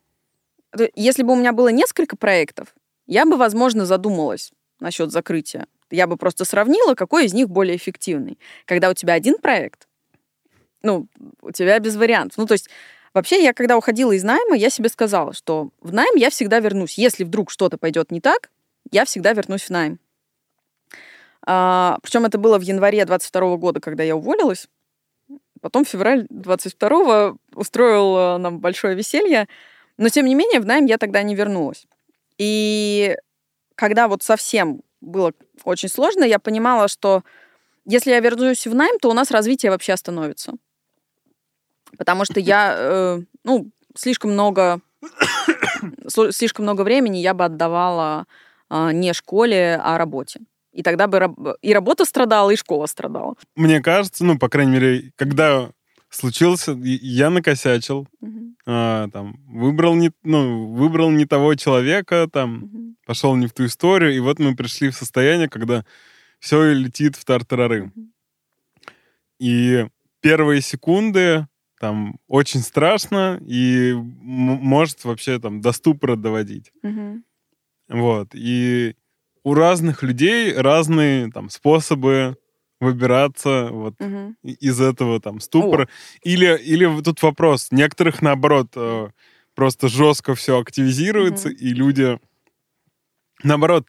если бы у меня было несколько проектов, я бы, возможно, задумалась насчет закрытия. Я бы просто сравнила, какой из них более эффективный. Когда у тебя один проект, ну, у тебя без вариантов. Ну, то есть, вообще, я когда уходила из найма, я себе сказала, что в найм я всегда вернусь. Если вдруг что-то пойдет не так, я всегда вернусь в найм. А, причем это было в январе 22 года, когда я уволилась. Потом февраль 22 устроил э, нам большое веселье. Но, тем не менее, в найм я тогда не вернулась. И когда вот совсем было очень сложно, я понимала, что если я вернусь в найм, то у нас развитие вообще остановится. Потому что я, э, ну, слишком много, слишком много времени я бы отдавала а, не школе, а работе. И тогда бы и работа страдала, и школа страдала. Мне кажется, ну, по крайней мере, когда случился, я накосячил, а, там, выбрал не, ну, выбрал не того человека, там, Мгм. пошел не в ту историю, и вот мы пришли в состояние, когда все летит в тартарары. Мгм. И первые секунды там очень страшно и может вообще там до ступора доводить. Мгм. Вот. И у разных людей разные там способы выбираться вот и- из этого там ступора. Или, или вот тут вопрос. Некоторых, наоборот, э, просто жестко все активизируется, Мгм. и люди, наоборот,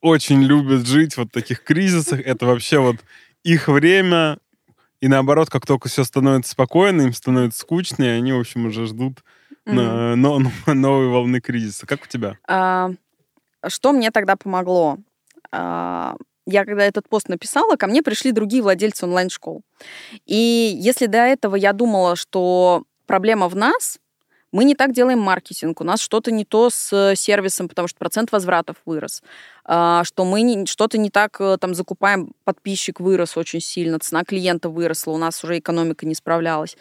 очень любят жить вот в таких кризисах. Это вообще вот их время. И наоборот, как только все становится спокойно, им становится скучно, и они, в общем, уже ждут но- новой волны кризиса. Как у тебя? А, Что мне тогда помогло? А, Я когда этот пост написала, ко мне пришли другие владельцы онлайн-школ. И если до этого я думала, что проблема в нас, мы не так делаем маркетинг, у нас что-то не то с сервисом, потому что процент возвратов вырос, а, что мы что-то не так э, там закупаем, подписчик вырос очень сильно, цена клиента выросла, у нас уже экономика не справлялась.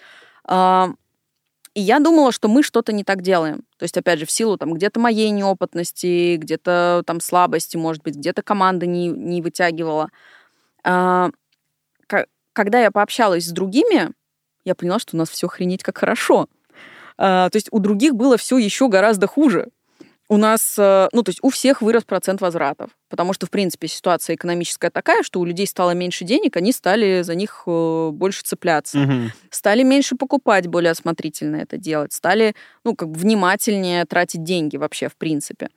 И я думала, что мы что-то не так делаем. То есть, опять же, в силу там где-то моей неопытности, где-то там слабости, может быть, где-то команда не, не вытягивала. А, Когда я пообщалась с другими, я поняла, что у нас все охренеть как хорошо. А, То есть у других было все еще гораздо хуже. У нас, э, ну, то есть у всех вырос процент возвратов. Потому что, в принципе, ситуация экономическая такая, что у людей стало меньше денег, они стали за них э, больше цепляться. Мгм. Стали меньше покупать, более осмотрительно это делать. Стали, ну, как бы внимательнее тратить деньги вообще, в принципе.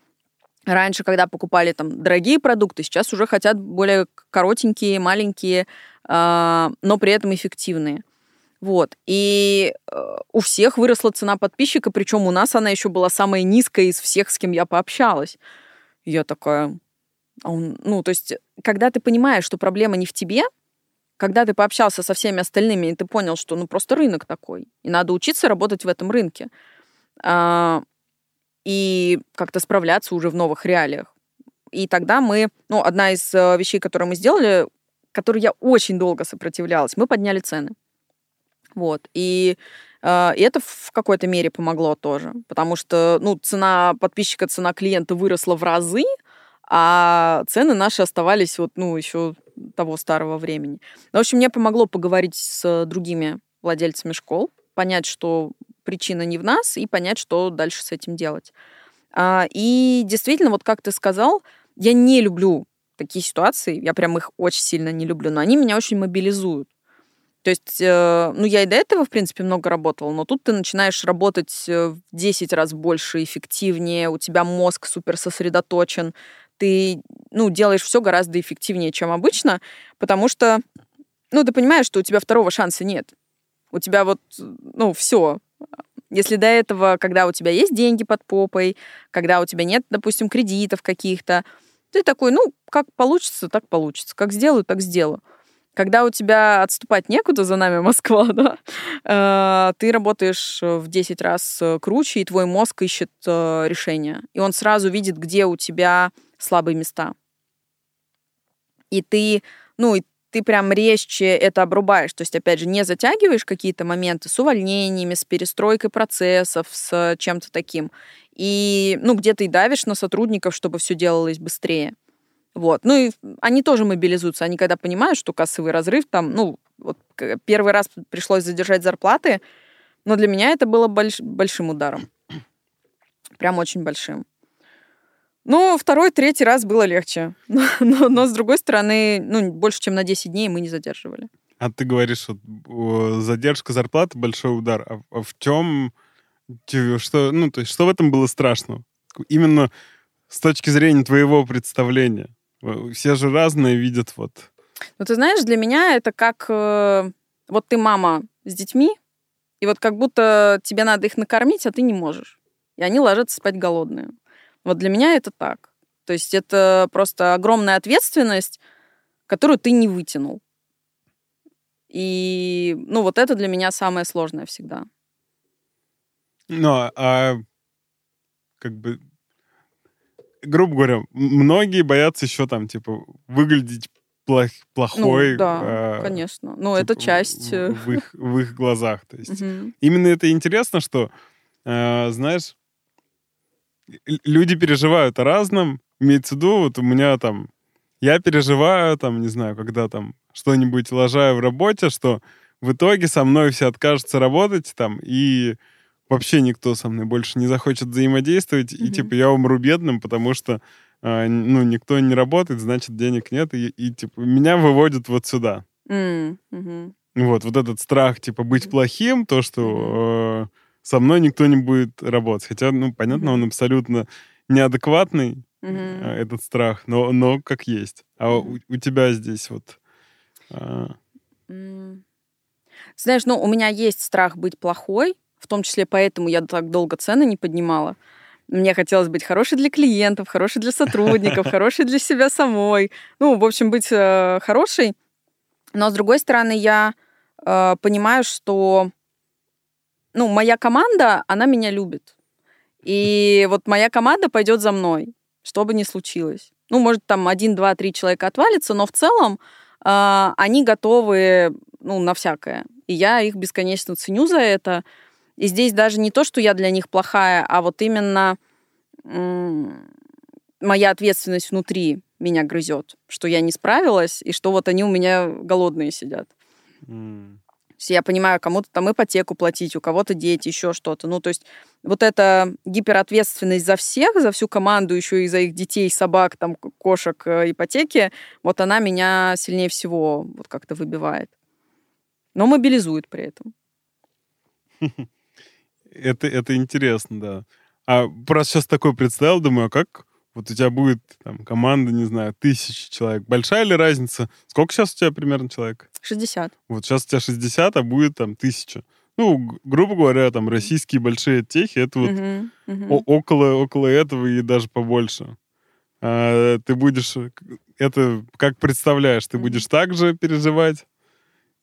Раньше, когда покупали там дорогие продукты, сейчас уже хотят более коротенькие, маленькие, а, но при этом эффективные. Вот. И э, у всех выросла цена подписчика, причем у нас она еще была самая низкая из всех, с кем я пообщалась. Я такая... а он- ну, то есть, когда ты понимаешь, что проблема не в тебе, когда ты пообщался со всеми остальными, и ты понял, что ну просто рынок такой, и надо учиться работать в этом рынке, а, и как-то справляться уже в новых реалиях. И тогда мы, ну, одна из э, вещей, которую мы сделали, которой я очень долго сопротивлялась, мы подняли цены. Вот. И, э, и это в какой-то мере помогло тоже. Потому что, ну, цена подписчика, цена клиента выросла в разы, а цены наши оставались вот, ну, еще того старого времени. Ну, в общем, мне помогло поговорить с другими владельцами школ, понять, что причина не в нас, и понять, что дальше с этим делать. А, И действительно, вот как ты сказал, я не люблю такие ситуации, я прям их очень сильно не люблю, но они меня очень мобилизуют. То есть, э, ну, я и до этого, в принципе, много работала, но тут ты начинаешь работать э, в 10 раз больше, эффективнее, у тебя мозг супер сосредоточен, ты, ну, делаешь все гораздо эффективнее, чем обычно, потому что, ну, ты понимаешь, что у тебя второго шанса нет. У тебя вот, ну, все. Если до этого, когда у тебя есть деньги под попой, когда у тебя нет, допустим, кредитов каких-то, ты такой, ну, как получится, так получится. Как сделаю, так сделаю. Когда у тебя отступать некуда, за нами Москва, да, э, ты работаешь в 10 раз э, круче, и твой мозг ищет э, решение. И он сразу видит, где у тебя слабые места. И ты, ну, и ты прям резче это обрубаешь. То есть, опять же, не затягиваешь какие-то моменты с увольнениями, с перестройкой процессов, с чем-то таким. И, ну, где ты давишь на сотрудников, чтобы все делалось быстрее. Вот. Ну и они тоже мобилизуются. Они когда понимают, что кассовый разрыв там, ну, вот первый раз пришлось задержать зарплаты, но для меня это было больш- большим ударом. Прям очень большим. Ну, второй, третий раз было легче. Но, но- но, с другой стороны, ну, больше, чем на 10 дней мы не задерживали. А ты говоришь, вот, задержка зарплаты большой удар. А, а в чем что, ну, то есть, что в этом было страшного? Именно с точки зрения твоего представления. Э, Все же разные видят вот. Ну, ты знаешь, для меня это как... э, вот ты мама с детьми, и вот как будто тебе надо их накормить, а ты не можешь. И они ложатся спать голодные. Вот для меня это так. То есть это просто огромная ответственность, которую ты не вытянул. И, ну, вот это для меня самое сложное всегда. Ну, а- а как бы, грубо говоря, многие боятся еще там, типа, выглядеть плох- Ну, плохой. да, а, конечно. Ну, типа, это в- часть... э, В, в их, в их глазах. То есть именно это интересно, что, э, знаешь, люди переживают о разном. Имеется в виду, вот у меня там, я переживаю, там, не знаю, когда там что-нибудь лажаю в работе, что в итоге со мной все откажутся работать там, и вообще никто со мной больше не захочет взаимодействовать, и Мгм. типа я умру бедным, потому что э, ну, никто не работает, значит, денег нет, и, и типа меня выводят вот сюда. Мгм. Вот, вот этот страх, типа, быть плохим, то, что э, со мной никто не будет работать. Хотя, ну, понятно, он абсолютно неадекватный, Мгм. э, этот страх, но, но как есть. А у, Мгм. у тебя здесь вот... э, М. Знаешь, ну, у меня есть страх быть плохой, в том числе поэтому я так долго цены не поднимала. Мне хотелось быть хорошей для клиентов, хорошей для сотрудников, хорошей для себя самой. Ну, в общем, быть э, хорошей. Но, с другой стороны, я э, понимаю, что ну, моя команда, она меня любит. И вот моя команда пойдет за мной, что бы ни случилось. Ну, может, там один, два, три человека отвалится, но в целом а, они готовы ну, на всякое. И я их бесконечно ценю за это. И здесь даже не то, что я для них плохая, а вот именно моя ответственность внутри меня грызет, что я не справилась, и что вот они у меня голодные сидят. Если я понимаю, кому-то там ипотеку платить, у кого-то дети, еще что-то. Ну, то есть вот эта гиперответственность за всех, за всю команду, еще и за их детей, собак, там, кошек, э, ипотеки, вот она меня сильнее всего вот как-то выбивает. Но мобилизует при этом. Это, это интересно, да. А просто сейчас такой представил, думаю, а как вот у тебя будет там команда, не знаю, тысячи человек. Большая ли разница? Сколько сейчас у тебя примерно человек? 60. Вот сейчас у тебя 60, а будет там тысяча. Ну, грубо говоря, там российские большие техи, это вот о- около, около этого и даже побольше. А, ты будешь... Это как представляешь? Ты будешь так же переживать?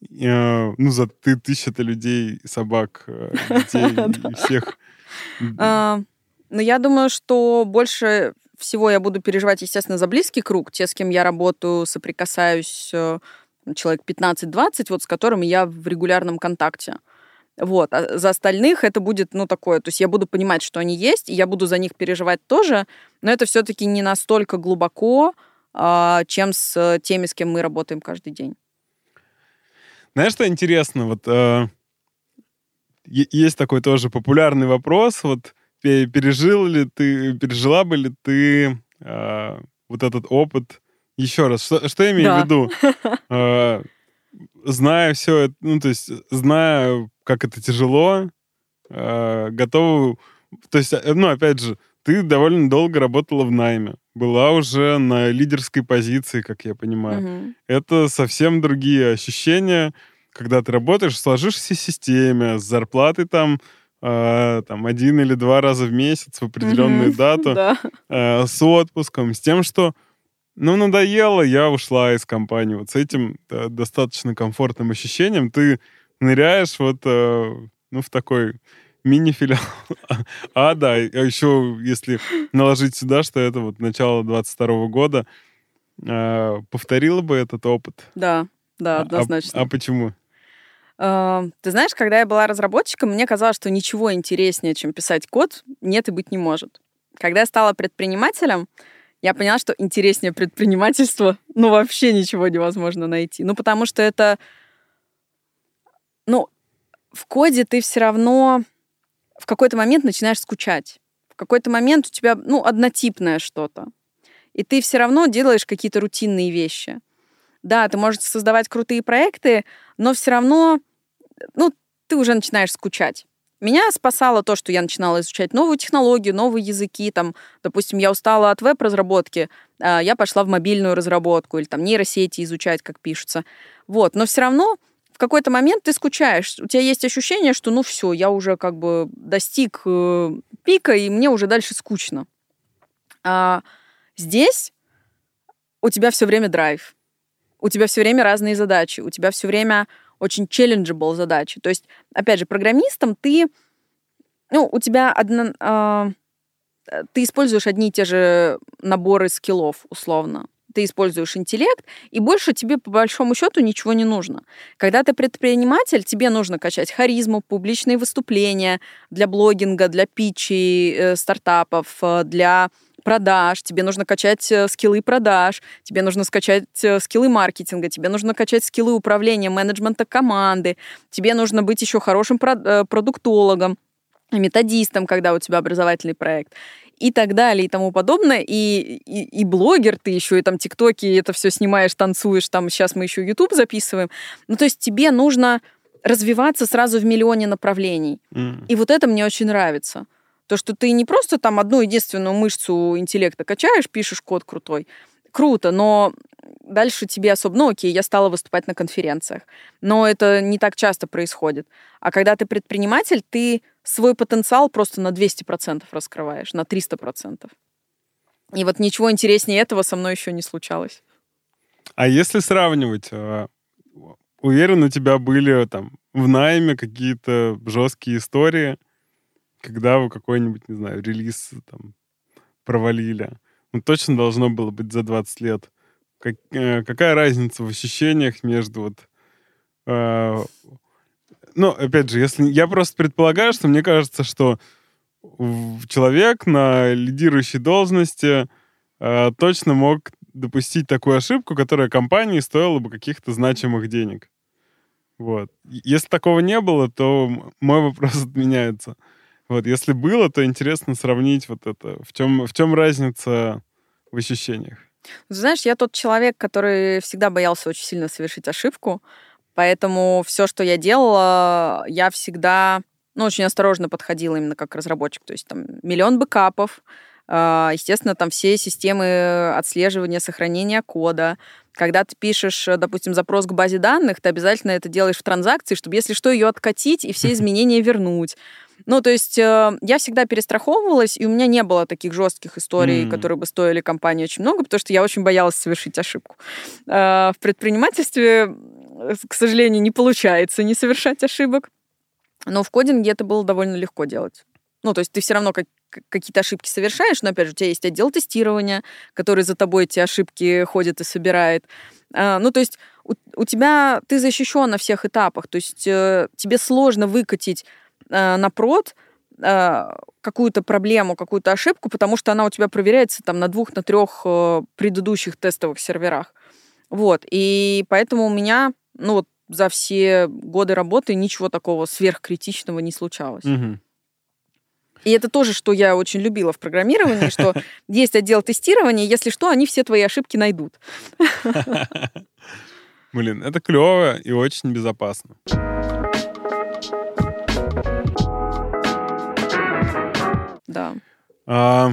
Э, ну, за ты тысяча-то людей, собак, э, детей всех. А, Но я думаю, что больше всего я буду переживать, естественно, за близкий круг, те, с кем я работаю, соприкасаюсь, э, человек 15-20, вот с которыми я в регулярном контакте. Вот. А за остальных это будет, ну, такое, то есть я буду понимать, что они есть, и я буду за них переживать тоже, но это все-таки не настолько глубоко, а, чем с теми, с кем мы работаем каждый день. Знаешь, что интересно? Вот э, есть такой тоже популярный вопрос. Вот пе- пережил ли ты, пережила бы ли ты э, вот этот опыт еще раз? Что, что я имею Да. в виду? Э, зная все, это, ну то есть зная, как это тяжело, э, готова, то есть, э, ну опять же, ты довольно долго работала в найме, была уже на лидерской позиции, как я понимаю Мгм. это совсем другие ощущения, когда ты работаешь в сложившейся системе, с зарплатой там, э, там один или два раза в месяц в определенную Мгм. дату, Да. э, с отпуском, с тем, что ну, надоело, я ушла из компании. Вот с этим э, достаточно комфортным ощущением ты ныряешь вот э, ну, в такой мини-филиал. А, да, а еще если наложить сюда, что это вот начало 22 года, э, повторила бы этот опыт? Да, да, А- однозначно. А, почему? А, Ты знаешь, когда я была разработчиком, мне казалось, что ничего интереснее, чем писать код, нет и быть не может. Когда я стала предпринимателем, я поняла, что интереснее предпринимательства, ну, вообще ничего невозможно найти. Ну, потому что это... Ну, в коде ты все равно в какой-то момент начинаешь скучать. В какой-то момент у тебя, ну, однотипное что-то. И ты все равно делаешь какие-то рутинные вещи. Да, ты можешь создавать крутые проекты, но все равно, ну, ты уже начинаешь скучать. Меня спасало то, что я начинала изучать новую технологию, новые языки. Там, допустим, я устала от веб-разработки, а, я пошла в мобильную разработку или там нейросети изучать, как пишутся. Вот, но все равно в какой-то момент ты скучаешь. У тебя есть ощущение, что ну все, я уже как бы достиг э, пика, и мне уже дальше скучно. А здесь у тебя все время драйв у тебя все время разные задачи, у тебя все время очень challengeable задачи. То есть, опять же, программистом ты, ну, у тебя одна, э, ты используешь одни и те же наборы скиллов, условно. Ты используешь интеллект, и больше тебе, по большому счету, ничего не нужно. Когда ты предприниматель, тебе нужно качать харизму, публичные выступления для блогинга, для питчей э, стартапов, э, для продаж, тебе нужно качать э, скиллы продаж, тебе нужно скачать э, скиллы маркетинга, тебе нужно качать скиллы управления, менеджмента команды, тебе нужно быть еще хорошим прод- продуктологом, методистом, когда у тебя образовательный проект и так далее и тому подобное. И, и, и блогер ты еще, и там тиктоки, это все снимаешь, танцуешь, там сейчас мы еще YouTube записываем. Ну, то есть тебе нужно развиваться сразу в миллионе направлений. М. И вот это мне очень нравится. То, что ты не просто там одну единственную мышцу интеллекта качаешь, пишешь код крутой. Круто, но дальше тебе особо... Ну, окей, я стала выступать на конференциях, но это не так часто происходит. А когда ты предприниматель, ты свой потенциал просто на 200% раскрываешь, на 300%. И вот ничего интереснее этого со мной еще не случалось. А если сравнивать, э, уверен, у тебя были там в найме какие-то жесткие истории, когда вы какой-нибудь, не знаю, релиз там провалили. Ну, точно должно было быть за 20 лет. Как- э, какая разница в ощущениях между вот... э, ну, опять же, если я просто предполагаю, что мне кажется, что человек на лидирующей должности э, точно мог допустить такую ошибку, которая компании стоила бы каких-то значимых денег. Вот. Если такого не было, то мой вопрос отменяется. Вот. Если было, то интересно сравнить вот это. В чем, в чем разница в ощущениях? Знаешь, я тот человек, который всегда боялся очень сильно совершить ошибку, поэтому все, что я делала, я всегда, ну, очень осторожно подходила именно как разработчик. То есть там миллион бэкапов, а, естественно, там все системы отслеживания, сохранения кода. Когда ты пишешь, допустим, запрос к базе данных, ты обязательно это делаешь в транзакции, чтобы, если что, ее откатить и все изменения вернуть. Ну, то есть э, я всегда перестраховывалась, и у меня не было таких жестких историй, М. которые бы стоили компании очень много, потому что я очень боялась совершить ошибку. Э, В предпринимательстве, э, к сожалению, не получается не совершать ошибок, но в кодинге это было довольно легко делать. Ну, то есть ты все равно как- какие-то ошибки совершаешь, но, опять же, у тебя есть отдел тестирования, который за тобой эти ошибки ходит и собирает. Ну, то есть у, у тебя ты защищен на всех этапах, то есть тебе сложно выкатить э, на прод э, какую-то проблему, какую-то ошибку, потому что она у тебя проверяется там на двух, на трех э, предыдущих тестовых серверах. Вот. И поэтому у меня, ну вот за все годы работы ничего такого сверхкритичного не случалось. Мгм. И это тоже, что я очень любила в программировании, что есть отдел тестирования, если что, они все твои ошибки найдут. Блин, это клево и очень безопасно. Да. А,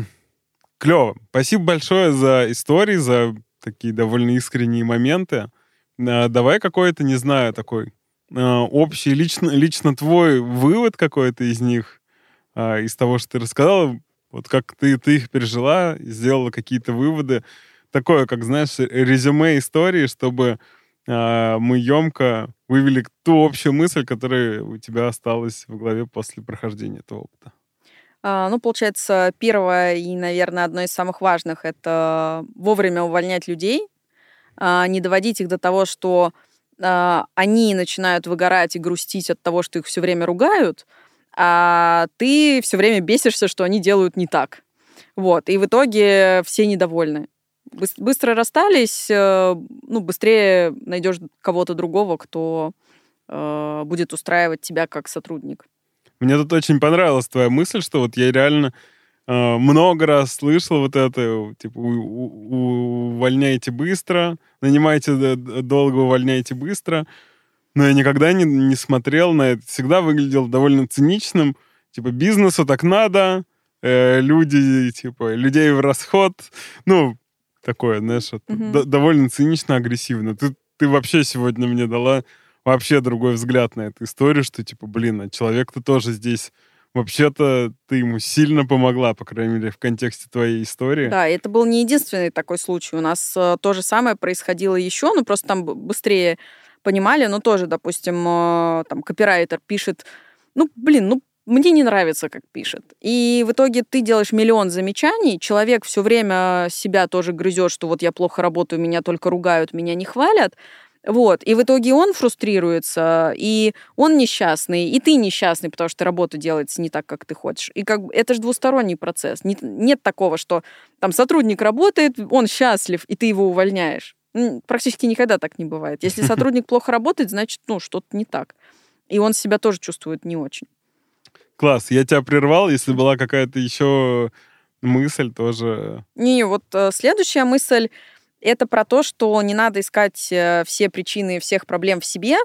клево. Спасибо большое за истории, за такие довольно искренние моменты. А, давай какой-то, не знаю, такой а, общий, лично, лично твой вывод какой-то из них, а, из того, что ты рассказала, вот как ты, ты их пережила, сделала какие-то выводы. Такое, как, знаешь, резюме истории, чтобы а, мы емко вывели ту общую мысль, которая у тебя осталась в голове после прохождения этого опыта. А, Ну, получается, первое и, наверное, одно из самых важных это вовремя увольнять людей, а, не доводить их до того, что а, они начинают выгорать и грустить от того, что их все время ругают, а ты все время бесишься, что они делают не так. Вот. И в итоге все недовольны. Быс- Быстро расстались, э, ну, быстрее найдешь кого-то другого, кто э, будет устраивать тебя как сотрудник. Мне тут очень понравилась твоя мысль, что вот я реально э, много раз слышал вот это, типа, у- у- увольняйте быстро, нанимайте д- долго, увольняйте быстро. Но я никогда не, не смотрел на это. Всегда выглядел довольно циничным. Типа, бизнесу так надо, э, люди, типа, людей в расход. Ну, такое, знаешь, д- довольно цинично, агрессивно. Ты, ты вообще сегодня мне дала вообще другой взгляд на эту историю, что, типа, блин, а человек-то тоже здесь... Вообще-то ты ему сильно помогла, по крайней мере, в контексте твоей истории. Да, это был не единственный такой случай. У нас э, то же самое происходило еще, ну просто там быстрее понимали, но тоже, допустим, э, там копирайтер пишет, ну, блин, ну, мне не нравится, как пишет. И в итоге ты делаешь миллион замечаний, человек все время себя тоже грызет, что вот я плохо работаю, меня только ругают, меня не хвалят. Вот. И в итоге он фрустрируется, и он несчастный, и ты несчастный, потому что работа делается не так, как ты хочешь. И как бы это же двусторонний процесс. Не- нет такого, что там сотрудник работает, он счастлив, и ты его увольняешь. Практически никогда так не бывает. Если сотрудник плохо работает, значит, ну, что-то не так. И он себя тоже чувствует не очень. Класс, я тебя прервал. Если была какая-то еще мысль, тоже... Не, вот э, следующая мысль это про то, что не надо искать э, все причины всех проблем в себе,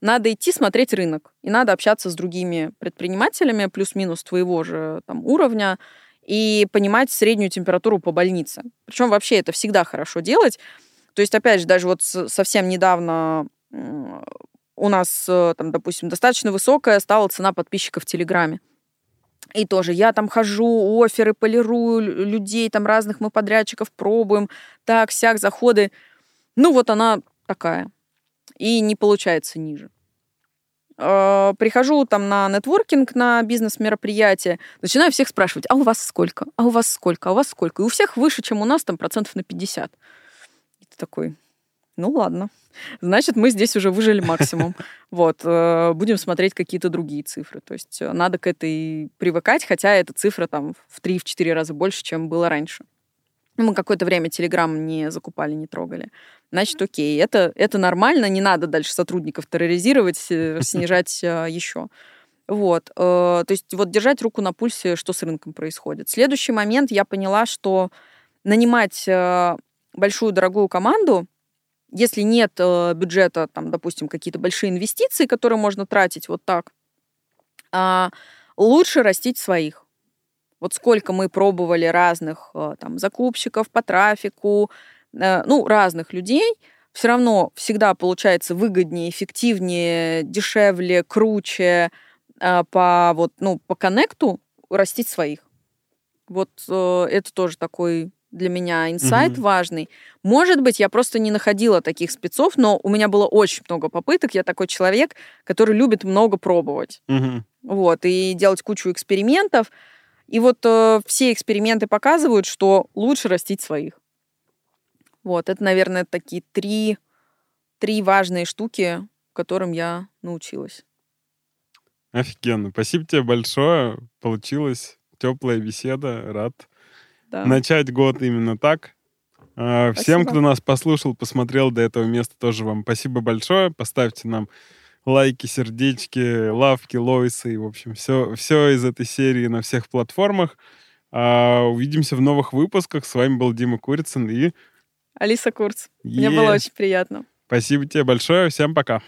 надо идти смотреть рынок, и надо общаться с другими предпринимателями, плюс-минус твоего же там, уровня, и понимать среднюю температуру по больнице. Причем вообще это всегда хорошо делать. То есть, опять же, даже вот совсем недавно у нас, э, там, допустим, достаточно высокая стала цена подписчиков в Телеграме. И тоже я там хожу, оферы полирую, лю- людей там разных мы подрядчиков пробуем, так, сяк, заходы. Ну, вот она такая. И не получается ниже. Э, Прихожу там на нетворкинг, на бизнес-мероприятие, начинаю всех спрашивать, а у вас сколько? А у вас сколько? А у вас сколько? И у всех выше, чем у нас, там процентов на 50. И такой, ну ладно. Значит, мы здесь уже выжили максимум. Вот, э, будем смотреть какие-то другие цифры. То есть э, надо к этой привыкать, хотя эта цифра там в 3-4 раза больше, чем было раньше. Мы какое-то время Телеграм не закупали, не трогали. значит, окей, это, это нормально, не надо дальше сотрудников терроризировать, э, снижать еще. Вот, то есть вот держать руку на пульсе, что с рынком происходит. Следующий момент я поняла, что нанимать большую дорогую команду, если нет бюджета, там, допустим, какие-то большие инвестиции, которые можно тратить вот так, а, лучше растить своих. Вот сколько мы пробовали разных там закупщиков по трафику, Э, ну, разных людей, все равно всегда получается выгоднее, эффективнее, дешевле, круче э, по вот, ну, по коннекту растить своих. Вот э, это тоже такой для меня инсайт угу. важный. Может быть, я просто не находила таких спецов, но у меня было очень много попыток. Я такой человек, который любит много пробовать. Угу. Вот, и делать кучу экспериментов. И вот э, все эксперименты показывают, что лучше растить своих. Вот, это, наверное, такие три, три важные штуки, которым я научилась. Офигенно. Спасибо тебе большое. Получилась теплая беседа. Рад да. начать год именно так. А, всем, кто нас послушал, посмотрел до этого места, тоже вам спасибо большое. Поставьте нам лайки, сердечки, лавки, лойсы, в общем, все, все из этой серии на всех платформах. А, увидимся в новых выпусках. С вами был Дима Курицын и Алиса Курц. Мне было очень приятно. Спасибо тебе большое. Всем пока.